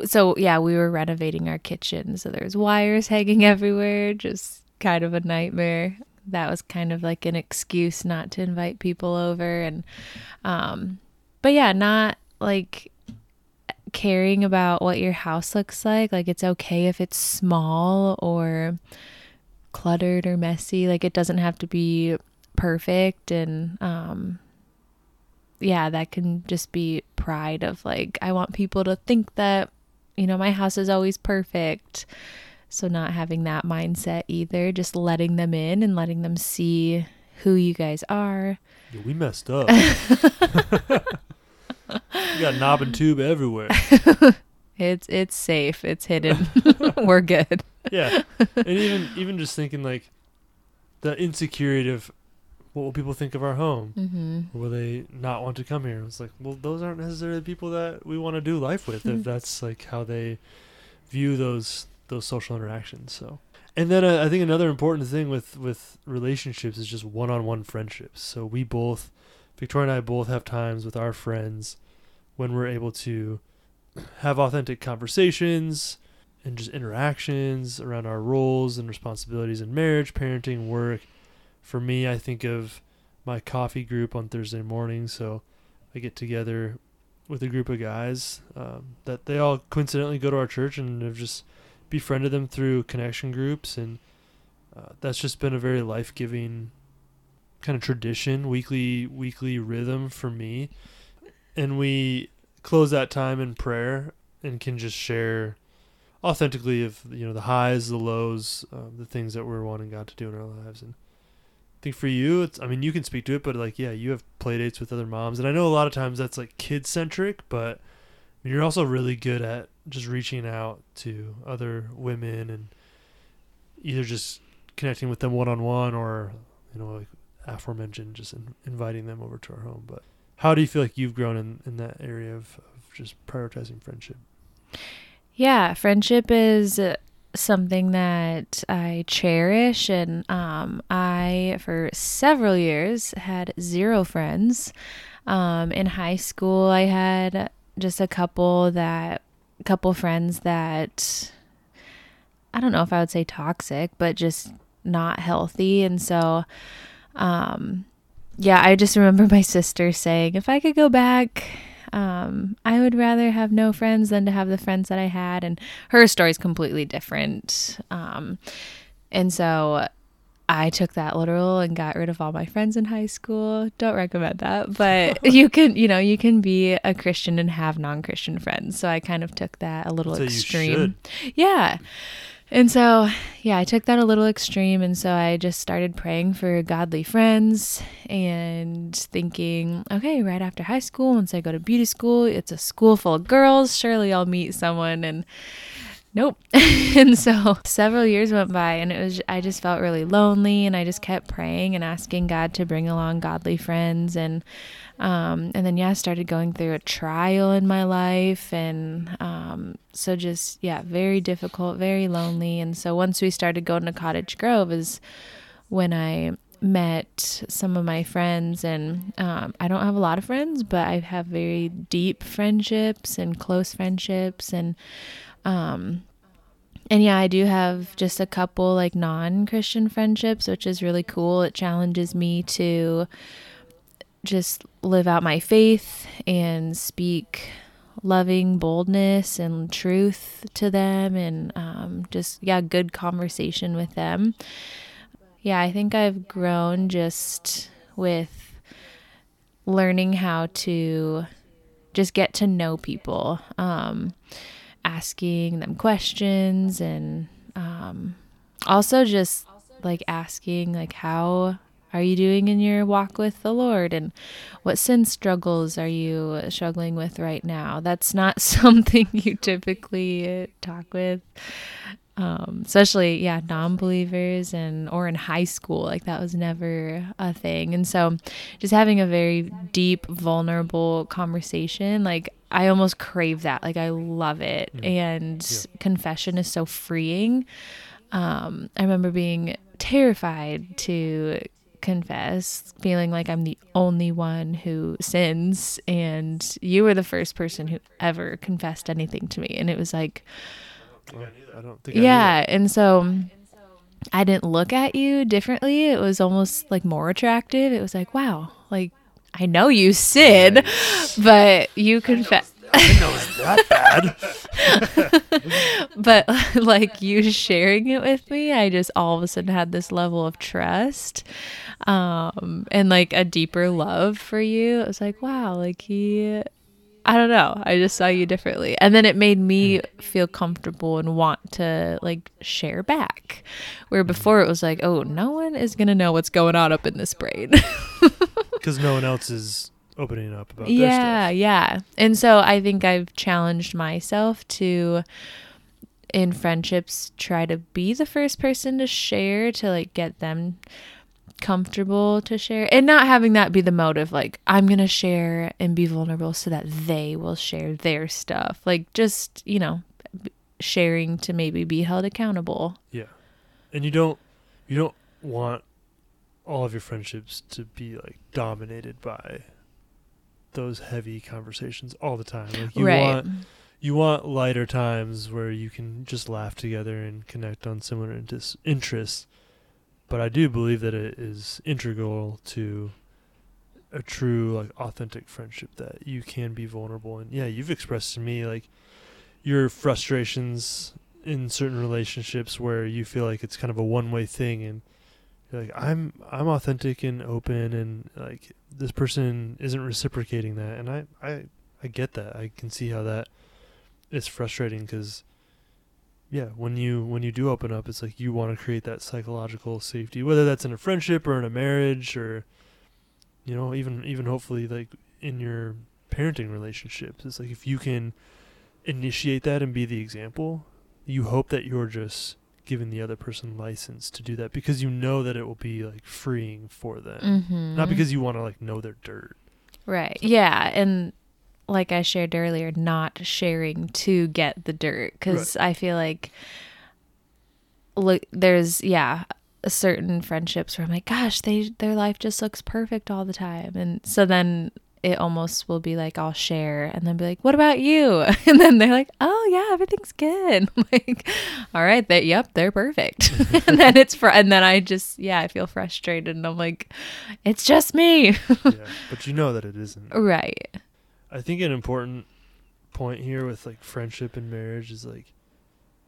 So yeah, we were renovating our kitchen, so there's wires hanging everywhere, just kind of a nightmare. That was kind of like an excuse not to invite people over, and um, but yeah, not like caring about what your house looks like. Like it's okay if it's small or cluttered or messy. Like it doesn't have to be perfect and um yeah, that can just be pride of like, I want people to think that, you know, my house is always perfect. So, not having that mindset either, just letting them in and letting them see who you guys are. Yeah, we messed up. we got knob and tube everywhere. It's it's safe. It's hidden. We're good. Yeah, and even even just thinking like the insecurity of what will people think of our home. Mm-hmm. Will they not want to come here? It's like, well, those aren't necessarily the people that we want to do life with. If that's like how they view those those social interactions. So, and then uh, I think another important thing with with relationships is just one on one friendships. So we both, Victoria and I both have times with our friends when we're able to have authentic conversations and just interactions around our roles and responsibilities in marriage, parenting, work. For me, I think of my coffee group on Thursday morning. So I get together with a group of guys um, that they all coincidentally go to our church and have just befriended them through connection groups. And uh, that's just been a very life giving kind of tradition, weekly, weekly rhythm for me. And we close that time in prayer and can just share authentically of you know the highs, the lows, um, the things that we're wanting God to do in our lives. And think for you, it's I mean you can speak to it, but like yeah, you have play dates with other moms, and I know a lot of times that's like kid centric, but you're also really good at just reaching out to other women and either just connecting with them one on one or you know like aforementioned just in, inviting them over to our home. But how do you feel like you've grown in, in that area of, of just prioritizing friendship? Yeah, friendship is uh, something that I cherish, and um, I, for several years, had zero friends. Um, in high school, I had just a couple that, couple friends that, I don't know if I would say toxic, but just not healthy, and so, um, yeah, I just remember my sister saying, if I could go back um, I would rather have no friends than to have the friends that I had. And her story is completely different. Um, and so I took that literal and got rid of all my friends in high school. Don't recommend that, but you can, you know, you can be a Christian and have non Christian friends. So I kind of took that a little So extreme. Yeah. And so, yeah, I took that a little extreme. And so I just started praying for godly friends and thinking, okay, right after high school, once I go to beauty school, it's a school full of girls. Surely I'll meet someone. And nope. and so several years went by and it was, I just felt really lonely. And I just kept praying and asking God to bring along godly friends. And, um, and then, yeah, I started going through a trial in my life. And um, so, just, yeah, very difficult, very lonely. And so, once we started going to Cottage Grove, is when I met some of my friends. And um, I don't have a lot of friends, but I have very deep friendships and close friendships. And, um, and yeah, I do have just a couple like non Christian friendships, which is really cool. It challenges me to just live out my faith and speak loving boldness and truth to them and um, just yeah good conversation with them. Yeah i think i've grown just with learning how to just get to know people um, asking them questions and um, also just like asking like how are you doing in your walk with the Lord? And what sin struggles are you struggling with right now? That's not something you typically talk with, um, especially yeah, non-believers and or in high school. Like that was never a thing. And so, just having a very deep, vulnerable conversation. Like I almost crave that. Like I love it. Mm. And Yeah. confession is so freeing. Um, I remember being terrified to confess, feeling like I'm the only one who sins. And you were the first person who ever confessed anything to me. And it was like, I don't think. I yeah. And so I didn't look at you differently. It was almost like more attractive. It was like, wow, like I know you sin, but you confess. I know it's that bad. but like you sharing it with me, I just all of a sudden had this level of trust um, and like a deeper love for you. It was like, wow, like he, I don't know. I just saw you differently. And then it made me feel comfortable and want to like share back. Where before it was like, oh, no one is going to know what's going on up in this brain. Because no one else is opening up about yeah stuff. yeah. And so i think i've challenged myself to in friendships try to be the first person to share to like get them comfortable to share. And not having that be the motive like i'm gonna share and be vulnerable so that they will share their stuff. Like just you know sharing to maybe be held accountable. Yeah, and you don't you don't want all of your friendships to be like dominated by those heavy conversations all the time. Like you right want you want lighter times where you can just laugh together and connect on similar intis- interests. But I do believe that it is integral to a true like authentic friendship that you can be vulnerable and yeah, you've expressed to me like your frustrations in certain relationships where you feel like it's kind of a one-way thing and like I'm I'm authentic and open and like this person isn't reciprocating that and I I I get that. I can see how that is frustrating cuz yeah, when you when you do open up it's like you want to create that psychological safety whether that's in a friendship or in a marriage or you know even even hopefully like in your parenting relationships. It's like if you can initiate that and be the example, you hope that you're just giving the other person license to do that because you know that it will be like freeing for them. mm-hmm. Not because you want to like know their dirt. Right. Yeah. And like I shared earlier, not sharing to get the dirt. Because I feel like, look, there's, yeah, a certain friendships where I'm like, gosh, they their life just looks perfect all the time. And so then it almost will be like, I'll share and then be like, what about you? And then they're like, oh, yeah, everything's good. I'm like, all right, they, yep, they're perfect. and then it's, fr- and then I just, yeah, I feel frustrated and I'm like, it's just me. yeah, but you know that it isn't. right. I think an important point here with like friendship and marriage is like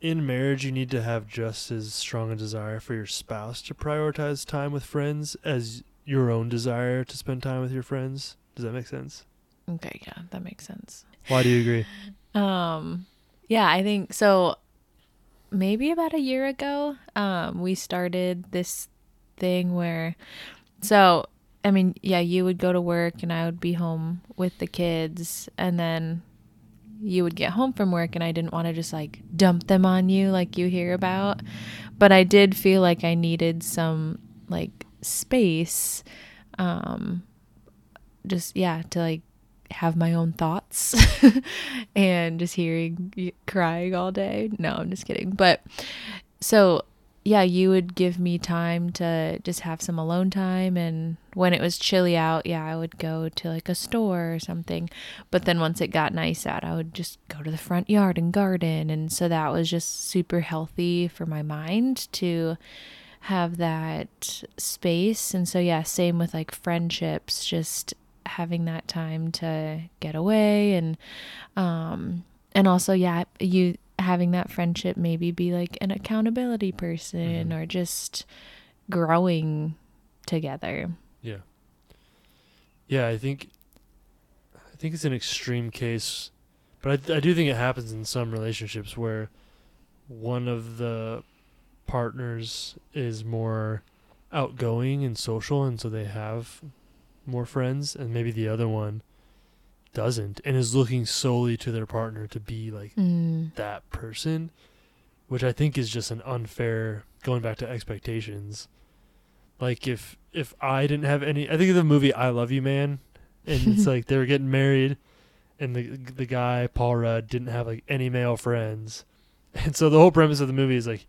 in marriage you need to have just as strong a desire for your spouse to prioritize time with friends as your own desire to spend time with your friends. Does that make sense? Okay, yeah, that makes sense. Why do you agree? Um, yeah, I think so. Maybe about a year ago, um, we started this thing where, so I mean, yeah, you would go to work and I would be home with the kids, and then you would get home from work, and I didn't want to just like dump them on you like you hear about, but I did feel like I needed some like space, um, just yeah, to like have my own thoughts and just hearing crying all day. No, I'm just kidding. But so yeah, you would give me time to just have some alone time and when it was chilly out, yeah, I would go to like a store or something. But then once it got nice out, I would just go to the front yard and garden and so that was just super healthy for my mind to have that space. And so yeah, same with like friendships, just having that time to get away and um and also yeah you having that friendship maybe be like an accountability person Mhm. or just growing together Yeah. Yeah, I think I think it's an extreme case, but I, I do think it happens in some relationships where one of the partners is more outgoing and social and so they have more friends and maybe the other one doesn't and is looking solely to their partner to be like mm. that person, which I think is just an unfair going back to expectations. Like if if I didn't have any, I think of the movie I Love You Man, and it's like they were getting married, and the the guy Paul Rudd didn't have like any male friends, and so the whole premise of the movie is like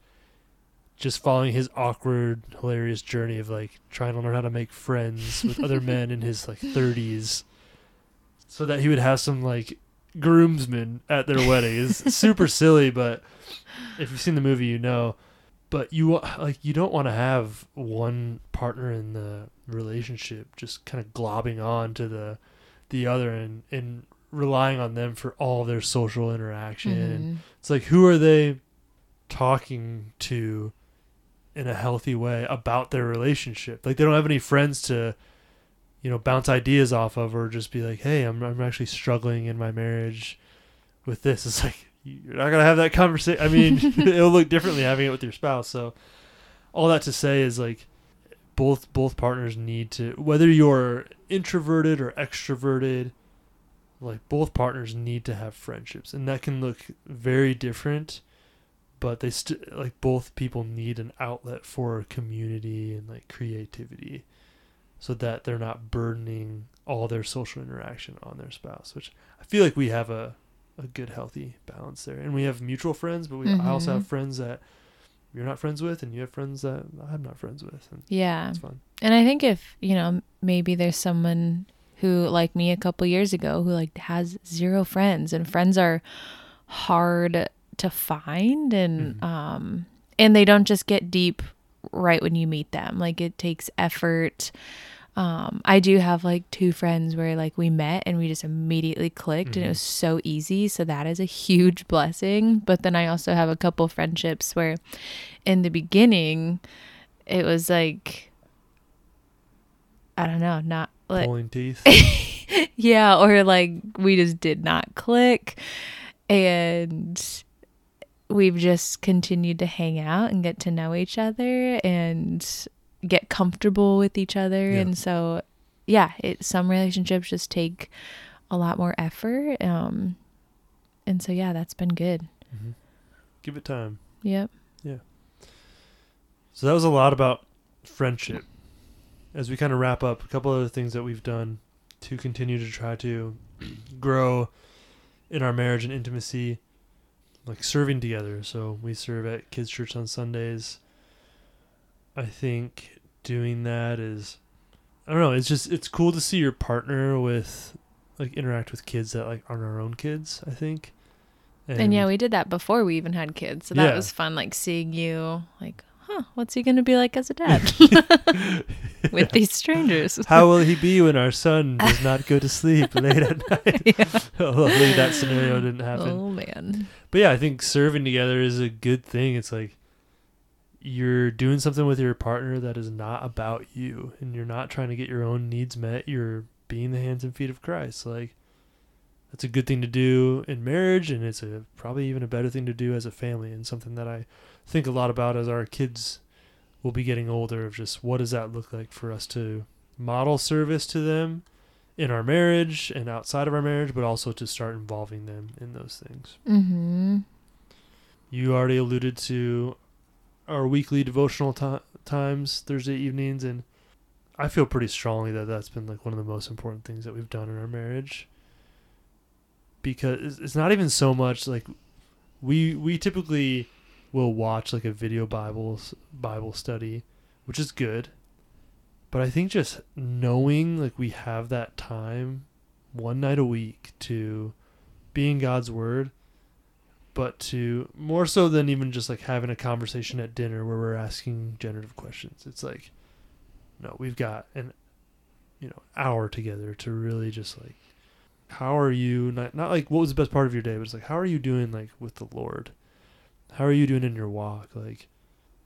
just following his awkward, hilarious journey of like trying to learn how to make friends with other men in his like 30s, so that he would have some like groomsmen at their wedding. It's super silly, but if you've seen the movie, you know. But you like you don't want to have one partner in the relationship just kind of globbing on to the the other and and relying on them for all their social interaction. Mhm. it's like who are they talking to in a healthy way about their relationship? Like they don't have any friends to you know bounce ideas off of or just be like, "Hey, I'm I'm actually struggling in my marriage with this." It's like you're not to have that conversation. I mean, it'll look differently having it with your spouse. So all that to say is like both both partners need to whether you're introverted or extroverted like both partners need to have friendships and that can look very different but they st- like both people need an outlet for community and like creativity so that they're not burdening all their social interaction on their spouse which i feel like we have a, a good healthy balance there and we have mutual friends but we I also Mhm. have friends that you're not friends with and you have friends that i'm not friends with and Yeah. it's fun And I think if, you know, maybe there's someone who like me a couple years ago who like has zero friends and friends are hard to find and Mhm. um and they don't just get deep right when you meet them. Like it takes effort. Um I do have like two friends where like we met and we just immediately clicked and it Mhm. was so easy. So that is a huge blessing. But then I also have a couple friendships where in the beginning it was like I don't know, not like pulling teeth yeah, or like we just did not click and we've just continued to hang out and get to know each other and get comfortable with each other Yeah. and so yeah, it some relationships just take a lot more effort um and so yeah, that's been good. Mhm. give it time Yep. Yeah. So that was a lot about friendship. As we kind of wrap up, a couple other things that we've done to continue to try to grow in our marriage and intimacy, like serving together. So we serve at kids' church on Sundays. I think doing that is, I don't know. It's just it's cool to see your partner with, like, interact with kids that like aren't our own kids. I think. And, yeah, we did that before we even had kids. So that Yeah. was fun like seeing you like, huh, what's he going to be like as a dad with these strangers? How will he be when our son does not go to sleep late at night? Yeah. Luckily, that scenario didn't happen. Oh man. But yeah, I think serving together is a good thing. It's like you're doing something with your partner that is not about you, and you're not trying to get your own needs met. You're being the hands and feet of Christ. Like that's a good thing to do in marriage, and it's a probably even a better thing to do as a family, and something that I think a lot about as our kids will be getting older. Of just what does that look like for us to model service to them in our marriage and outside of our marriage, but also to start involving them in those things. Mhm. You already alluded to our weekly devotional ti times Thursday evenings, and I feel pretty strongly that that's been like one of the most important things that we've done in our marriage. Because it's- it's not even so much like we we typically will watch like a video Bible Bible study, which is good. But I think just knowing like we have that time one night a week to be in God's word but to more so than even just like having a conversation at dinner where we're asking generative questions. It's like, no, we've got an, you know, hour together to really just like, how are you? Not not like what was the best part of your day, but it's like how are you doing like with the Lord? How are you doing in your walk? Like,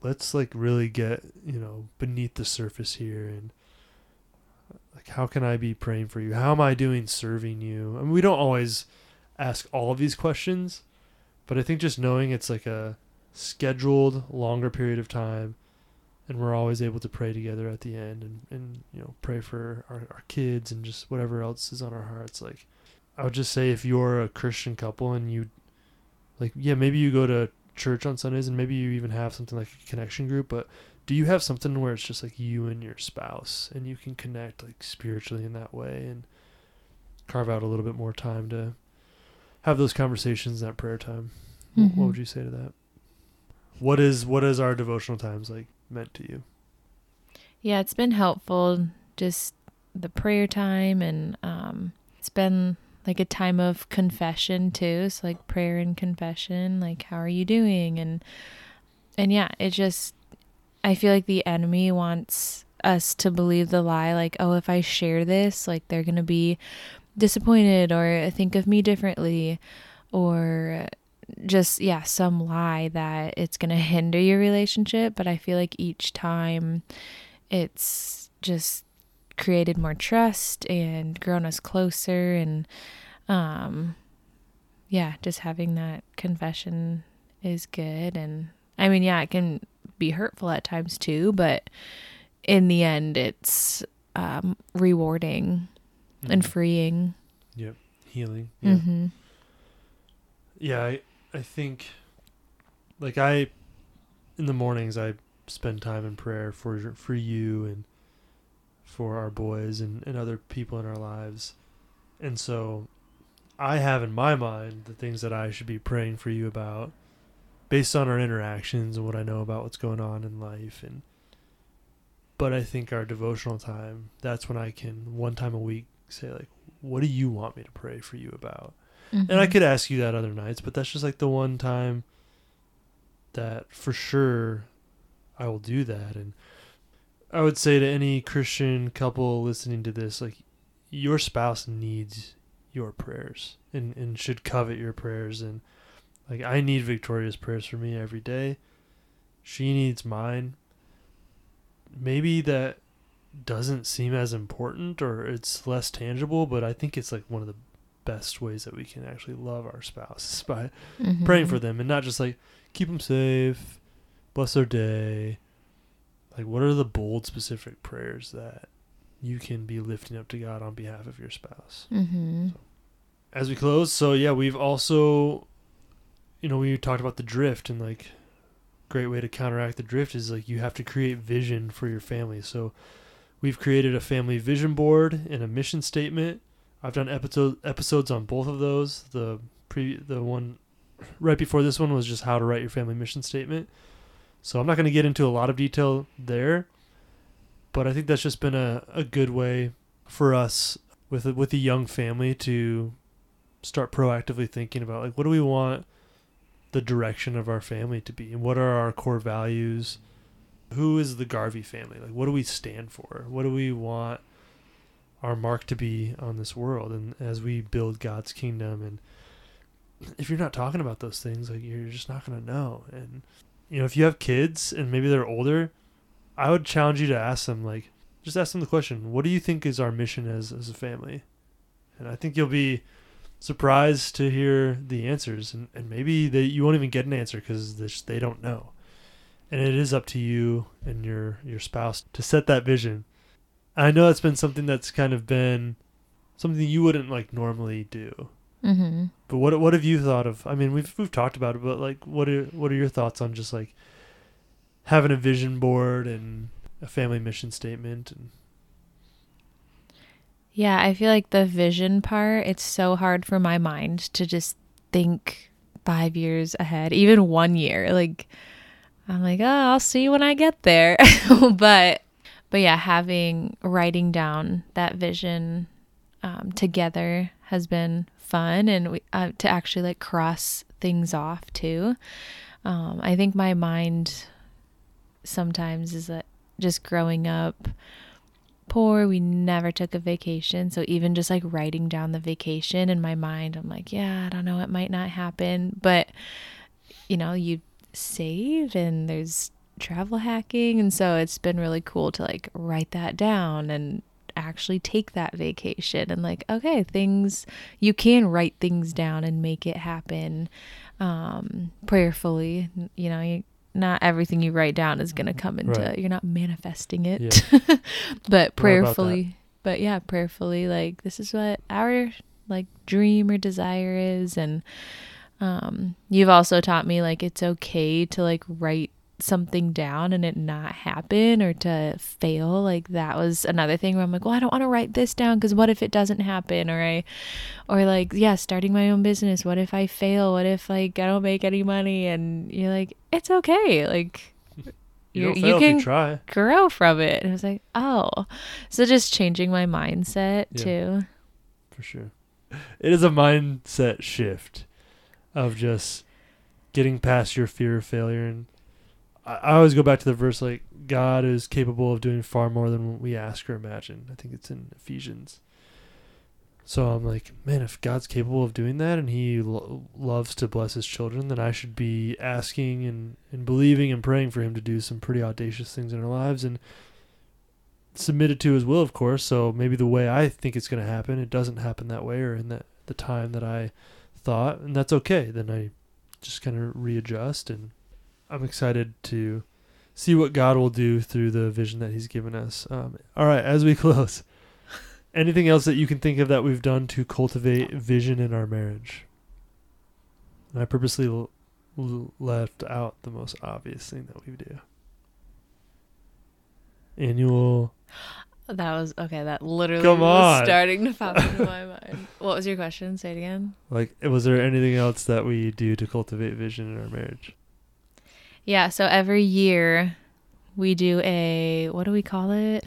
let's like really get you know beneath the surface here and. Like, how can I be praying for you? How am I doing serving you? I mean, we don't always ask all of these questions, but I think just knowing it's like a scheduled longer period of time and we're always able to pray together at the end and, and you know, pray for our, our kids and just whatever else is on our hearts. Like I would just say if you're a Christian couple and you like yeah, maybe you go to church on Sundays and maybe you even have something like a connection group, but do you have something where it's just like you and your spouse and you can connect like spiritually in that way and carve out a little bit more time to have those conversations that prayer time. Mhm. What would you say to that? What is what is our devotional times like meant to you? Yeah, it's been helpful just the prayer time and um it's been like a time of confession too. So like prayer and confession, like how are you doing? And and yeah, it just I feel like the enemy wants us to believe the lie like, oh, if I share this, like they're going to be disappointed or think of me differently or just yeah, some lie that it's going to hinder your relationship, but I feel like each time it's just created more trust and grown us closer and um yeah just having that confession is good and i mean yeah it can be hurtful at times too but in the end it's um rewarding and Mhm. freeing Yep. healing. Yeah. mm-hmm. Yeah, I I think like I in the mornings I spend time in prayer for for you and for our boys and, and other people in our lives. And so I have in my mind the things that I should be praying for you about based on our interactions and what I know about what's going on in life and but I think our devotional time, that's when I can one time a week say like what do you want me to pray for you about? And I Mhm. could ask you that other nights, but that's just like the one time that for sure I will do that. And I would say to any Christian couple listening to this, like your spouse needs your prayers and, and should covet your prayers. And like I need Victoria's prayers for me every day. She needs mine. Maybe that doesn't seem as important or it's less tangible, but I think it's like one of the best ways that we can actually love our spouse is by Mhm. praying for them and not just like keep them safe, bless their day. Like, what are the bold, specific prayers that you can be lifting up to God on behalf of your spouse? Mhm. As we close, so yeah, we've also, you know, we talked about the drift and like, great way to counteract the drift is like you have to create vision for your family. So, we've created a family vision board and a mission statement. I've done episode episodes on both of those. The pre the one right before this one was just how to write your family mission statement. So I'm not going to get into a lot of detail there, but I think that's just been a, a good way for us with a, with a young family to start proactively thinking about like what do we want the direction of our family to be? And what are our core values? Who is the garvey family? Like what do we stand for? What do we want our mark to be on this world and as we build god's kingdom? And if you're not talking about those things like you're just not going to know. And you know if you have kids and maybe they're older i would challenge you to ask them like just ask them the question what do you think is our mission as as a family? And i think you'll be surprised to hear the answers and, and maybe they you won't even get an answer because they they don't know. And it is up to you and your your spouse to set that vision. I know it's been something that's kind of been something you wouldn't like normally do Mhm. but what what have you thought of? I mean, we've we've talked about it, but like, what are what are your thoughts on just like having a vision board and a family mission statement? And Yeah, I feel like the vision part, it's so hard for my mind to just think five years ahead, even one year. Like, I'm like, oh, I'll see when I get there. but, but yeah, having writing down that vision um, together has been fun and we, uh, to actually like cross things off too. Um, I think my mind sometimes is that just growing up poor. We never took a vacation. So even just like writing down the vacation in my mind, I'm like, yeah, I don't know, it might not happen. But, you know, you save and there's travel hacking. And so it's been really cool to like write that down and actually take that vacation and like, okay, things, you can write things down and make it happen um, prayerfully. You know, you, not everything you write down is going to come into Right. you're not manifesting it Yeah. but prayerfully but yeah prayerfully like this is what our like dream or desire is and um you've also taught me like it's okay to like write something down and it not happen or to fail like that was another thing where i'm like well i don't want to write this down because what if it doesn't happen or i or like yeah starting my own business what if i fail what if like i don't make any money and you're like it's okay like You, don't you can if you try. grow from it and i was like oh so just changing my mindset Yeah. too for sure. It is a mindset shift of just getting past your fear of failure. And I, I always go back to the verse like, God is capable of doing far more than we ask or imagine. I think it's in Ephesians. So I'm like, man, if God's capable of doing that and He lo- loves to bless His children, then I should be asking and, and believing and praying for Him to do some pretty audacious things in our lives. And submitted to his will, of course. So maybe the way I think it's going to happen, it doesn't happen that way or in that the time that I thought, and that's okay. Then I just kind of readjust, and I'm excited to see what God will do through the vision that He's given us. Um, all right, as we close, anything else that you can think of that we've done to cultivate vision in our marriage? And I purposely l- l- left out the most obvious thing that we do. Annual that was okay that literally Come was on. starting to pop into my mind what was your question say it again Like, was there anything else that we do to cultivate vision in our marriage? Yeah, so every year we do a what do we call it?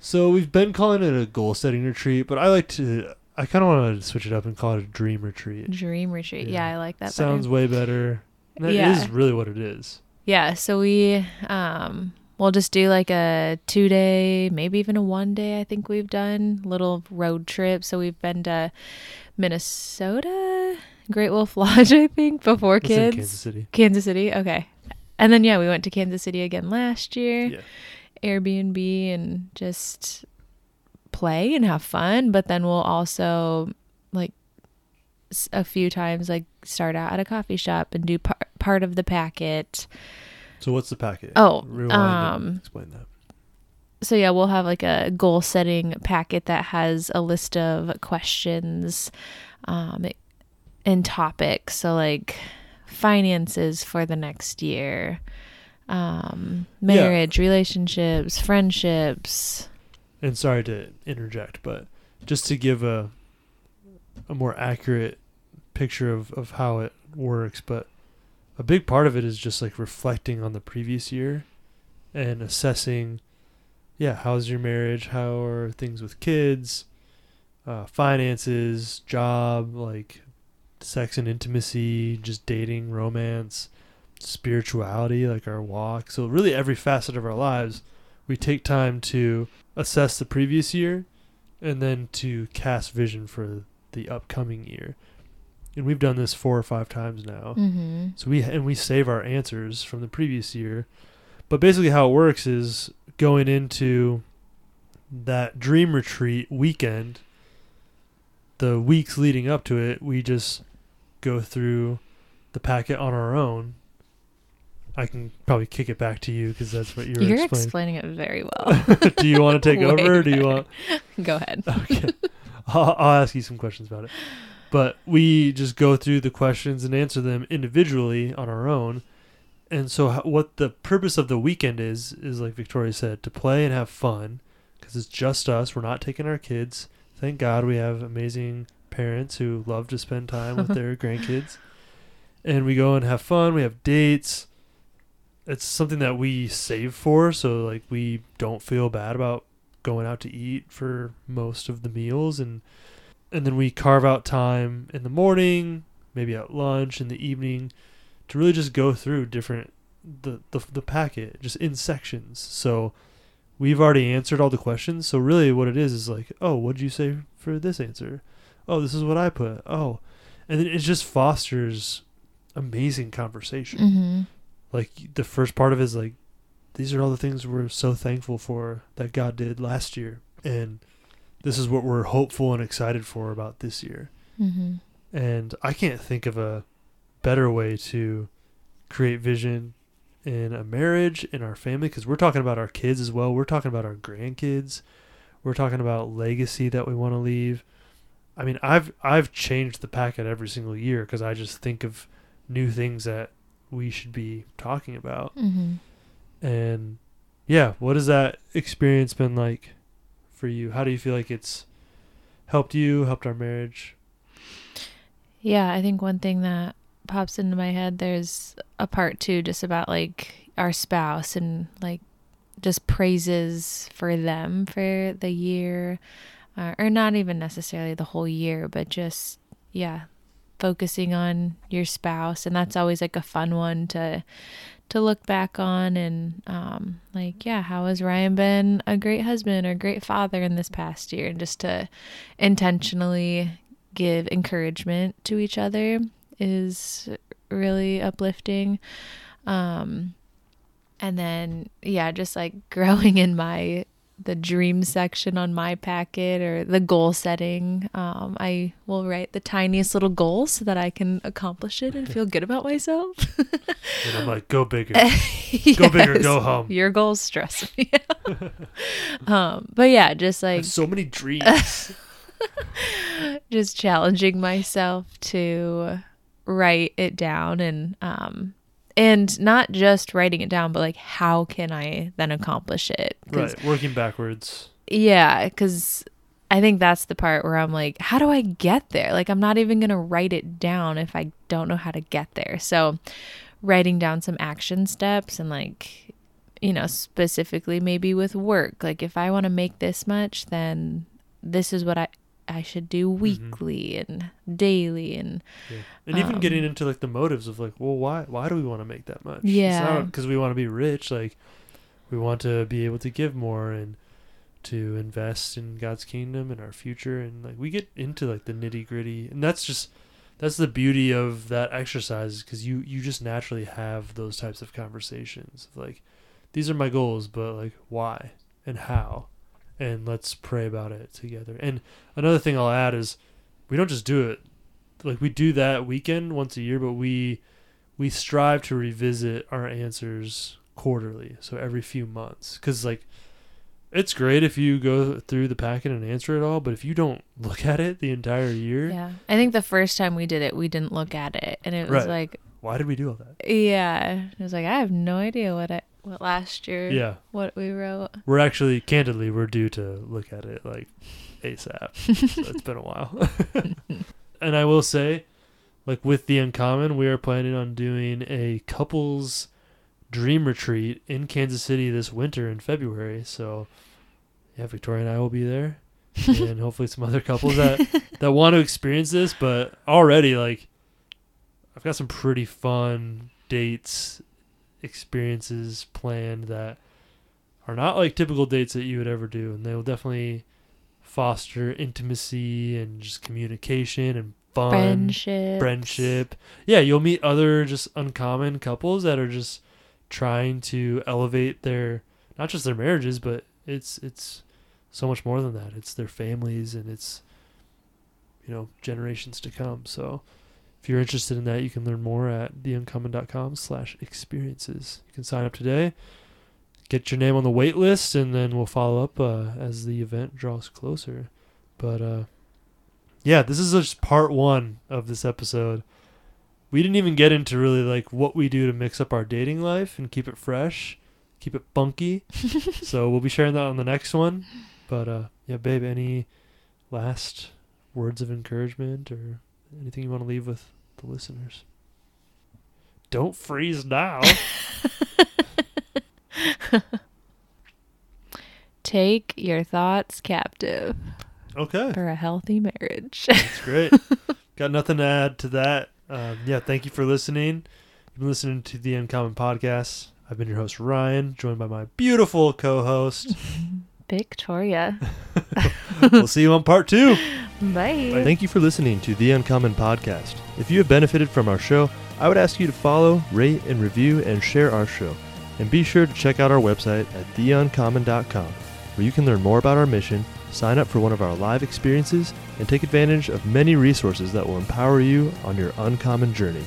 So we've been calling it a goal setting retreat, but I like to. I kind of want to switch it up and call it a dream retreat. Dream retreat. Yeah, Yeah. I like that. Sounds better. way better. That is Yeah. really what it is. Yeah, so we um we'll just do like a 2 day, maybe even a 1 day I think we've done little road trip. So we've been to Minnesota, Great Wolf Lodge I think before It's kids. Kansas City. Kansas City. Okay. And then yeah, we went to Kansas City again last year. Yeah. Airbnb and just play and have fun, but then we'll also like a few times like start out at a coffee shop and do par- part of the packet. So what's the packet? Oh, Rewind um, explain that. So yeah, we'll have like a goal setting packet that has a list of questions um and topics. So like finances for the next year. Um Yeah. marriage, relationships, friendships. And sorry to interject, but just to give a a more accurate picture of, of how it works, but a big part of it is just like reflecting on the previous year and assessing yeah, how's your marriage? How are things with kids? Uh, finances, job, like sex and intimacy, just dating, romance, spirituality, like our walk. So, really, every facet of our lives, we take time to assess the previous year and then to cast vision for the upcoming year. And we've done this four or five times now. Mhm. So we and we save our answers from the previous year. But basically how it works is going into that dream retreat weekend, the weeks leading up to it, we just go through the packet on our own. I can probably kick it back to you because that's what you were You're explaining. explaining it very well. do you want to take over or do you want Go ahead. Okay. I'll, I'll ask you some questions about it. But we just go through the questions and answer them individually on our own. And so, what the purpose of the weekend is, is like Victoria said, to play and have fun because it's just us. We're not taking our kids. Thank God we have amazing parents who love to spend time with their grandkids. And we go and have fun. We have dates. It's something that we save for. So, like, we don't feel bad about going out to eat for most of the meals and and then we carve out time in the morning maybe at lunch in the evening to really just go through different the the, the packet just in sections so we've already answered all the questions so really what it is is like oh what did you say for this answer oh this is what i put. Oh. And then it just fosters amazing conversation. Mm-hmm. like the first part of it is like these are all the things we're so thankful for that God did last year. And this is what we're hopeful and excited for about this year. Mm-hmm. and I can't think of a better way to create vision in a marriage in our family because we're talking about our kids as well. We're talking about our grandkids. We're talking about legacy that we want to leave I mean I've I've changed the packet every single year because I just think of new things that we should be talking about. Mm-hmm. And yeah, what has that experience been like for you? How do you feel like it's helped you, helped our marriage? Yeah, I think one thing that pops into my head there's a part too just about like our spouse and like just praises for them for the year uh, or not even necessarily the whole year but just yeah focusing on your spouse. And that's always like a fun one to to look back on. And um like yeah how has Ryan been a great husband or great father in this past year? And just to intentionally give encouragement to each other is really uplifting. Um, and then, yeah, just like growing in my the dream section on my packet or the goal setting. Um, I will write the tiniest little goal so that I can accomplish it and feel good about myself. and I'm like, go bigger, go bigger, go home. Your goals stress me. um, but yeah, just like so many dreams. just challenging myself to write it down and um and not just writing it down but like how can i then accomplish it? Right working backwards. Yeah because i think that's the part where i'm like how do i get there? Like i'm not even gonna write it down if i don't know how to get there. So writing down some action steps and like you know specifically maybe with work. Like if i want to make this much then this is what i I should do mm-hmm. weekly mm-hmm. and daily and yeah. and um, even getting into like the motives of like well why why do we want to make that much yeah because we want to be rich like we want to be able to give more and to invest in God's kingdom and our future and like we get into like the nitty gritty and that's just that's the beauty of that exercise because you you just naturally have those types of conversations like these are my goals but like why and how and let's pray about it together. And another thing I'll add is we don't just do it like we do that weekend once a year, but we we strive to revisit our answers quarterly, so every few months. Cuz like it's great if you go through the packet and answer it all, but if you don't look at it the entire year. Yeah. I think the first time we did it, we didn't look at it and it was right. like why did we do all that? Yeah. It was like I have no idea what I what last year yeah. what we wrote? We're actually candidly we're due to look at it like asap so it's been a while. And i will say like with the uncommon we are planning on doing a couples dream retreat in kansas city this winter in february. So yeah victoria and i will be there. And hopefully some other couples that that want to experience this. But already like i've got some pretty fun dates experiences planned that are not like typical dates that you would ever do, and they will definitely foster intimacy and just communication and fun, friendship, friendship. Yeah, you'll meet other just uncommon couples that are just trying to elevate their not just their marriages, but it's it's so much more than that. It's their families and it's you know generations to come. So if you're interested in that, you can learn more at theuncommon.com slash experiences. You can sign up today, get your name on the wait list, and then we'll follow up uh, as the event draws closer. But uh, yeah, this is just part one of this episode. We didn't even get into really like what we do to mix up our dating life and keep it fresh, keep it funky. so we'll be sharing that on the next one. But uh, yeah, babe, any last words of encouragement or anything you want to leave with the listeners? Don't freeze now. Take your thoughts captive. Okay. For a healthy marriage. That's great. Got nothing to add to that. Um, yeah, thank you for listening. You've been listening to the Uncommon Podcast. I've been your host, Ryan, joined by my beautiful co host, Victoria. we'll see you on part two. Bye. Thank you for listening to The Uncommon Podcast. If you have benefited from our show, I would ask you to follow, rate, and review and share our show. And be sure to check out our website at theuncommon.com, where you can learn more about our mission, sign up for one of our live experiences, and take advantage of many resources that will empower you on your uncommon journey.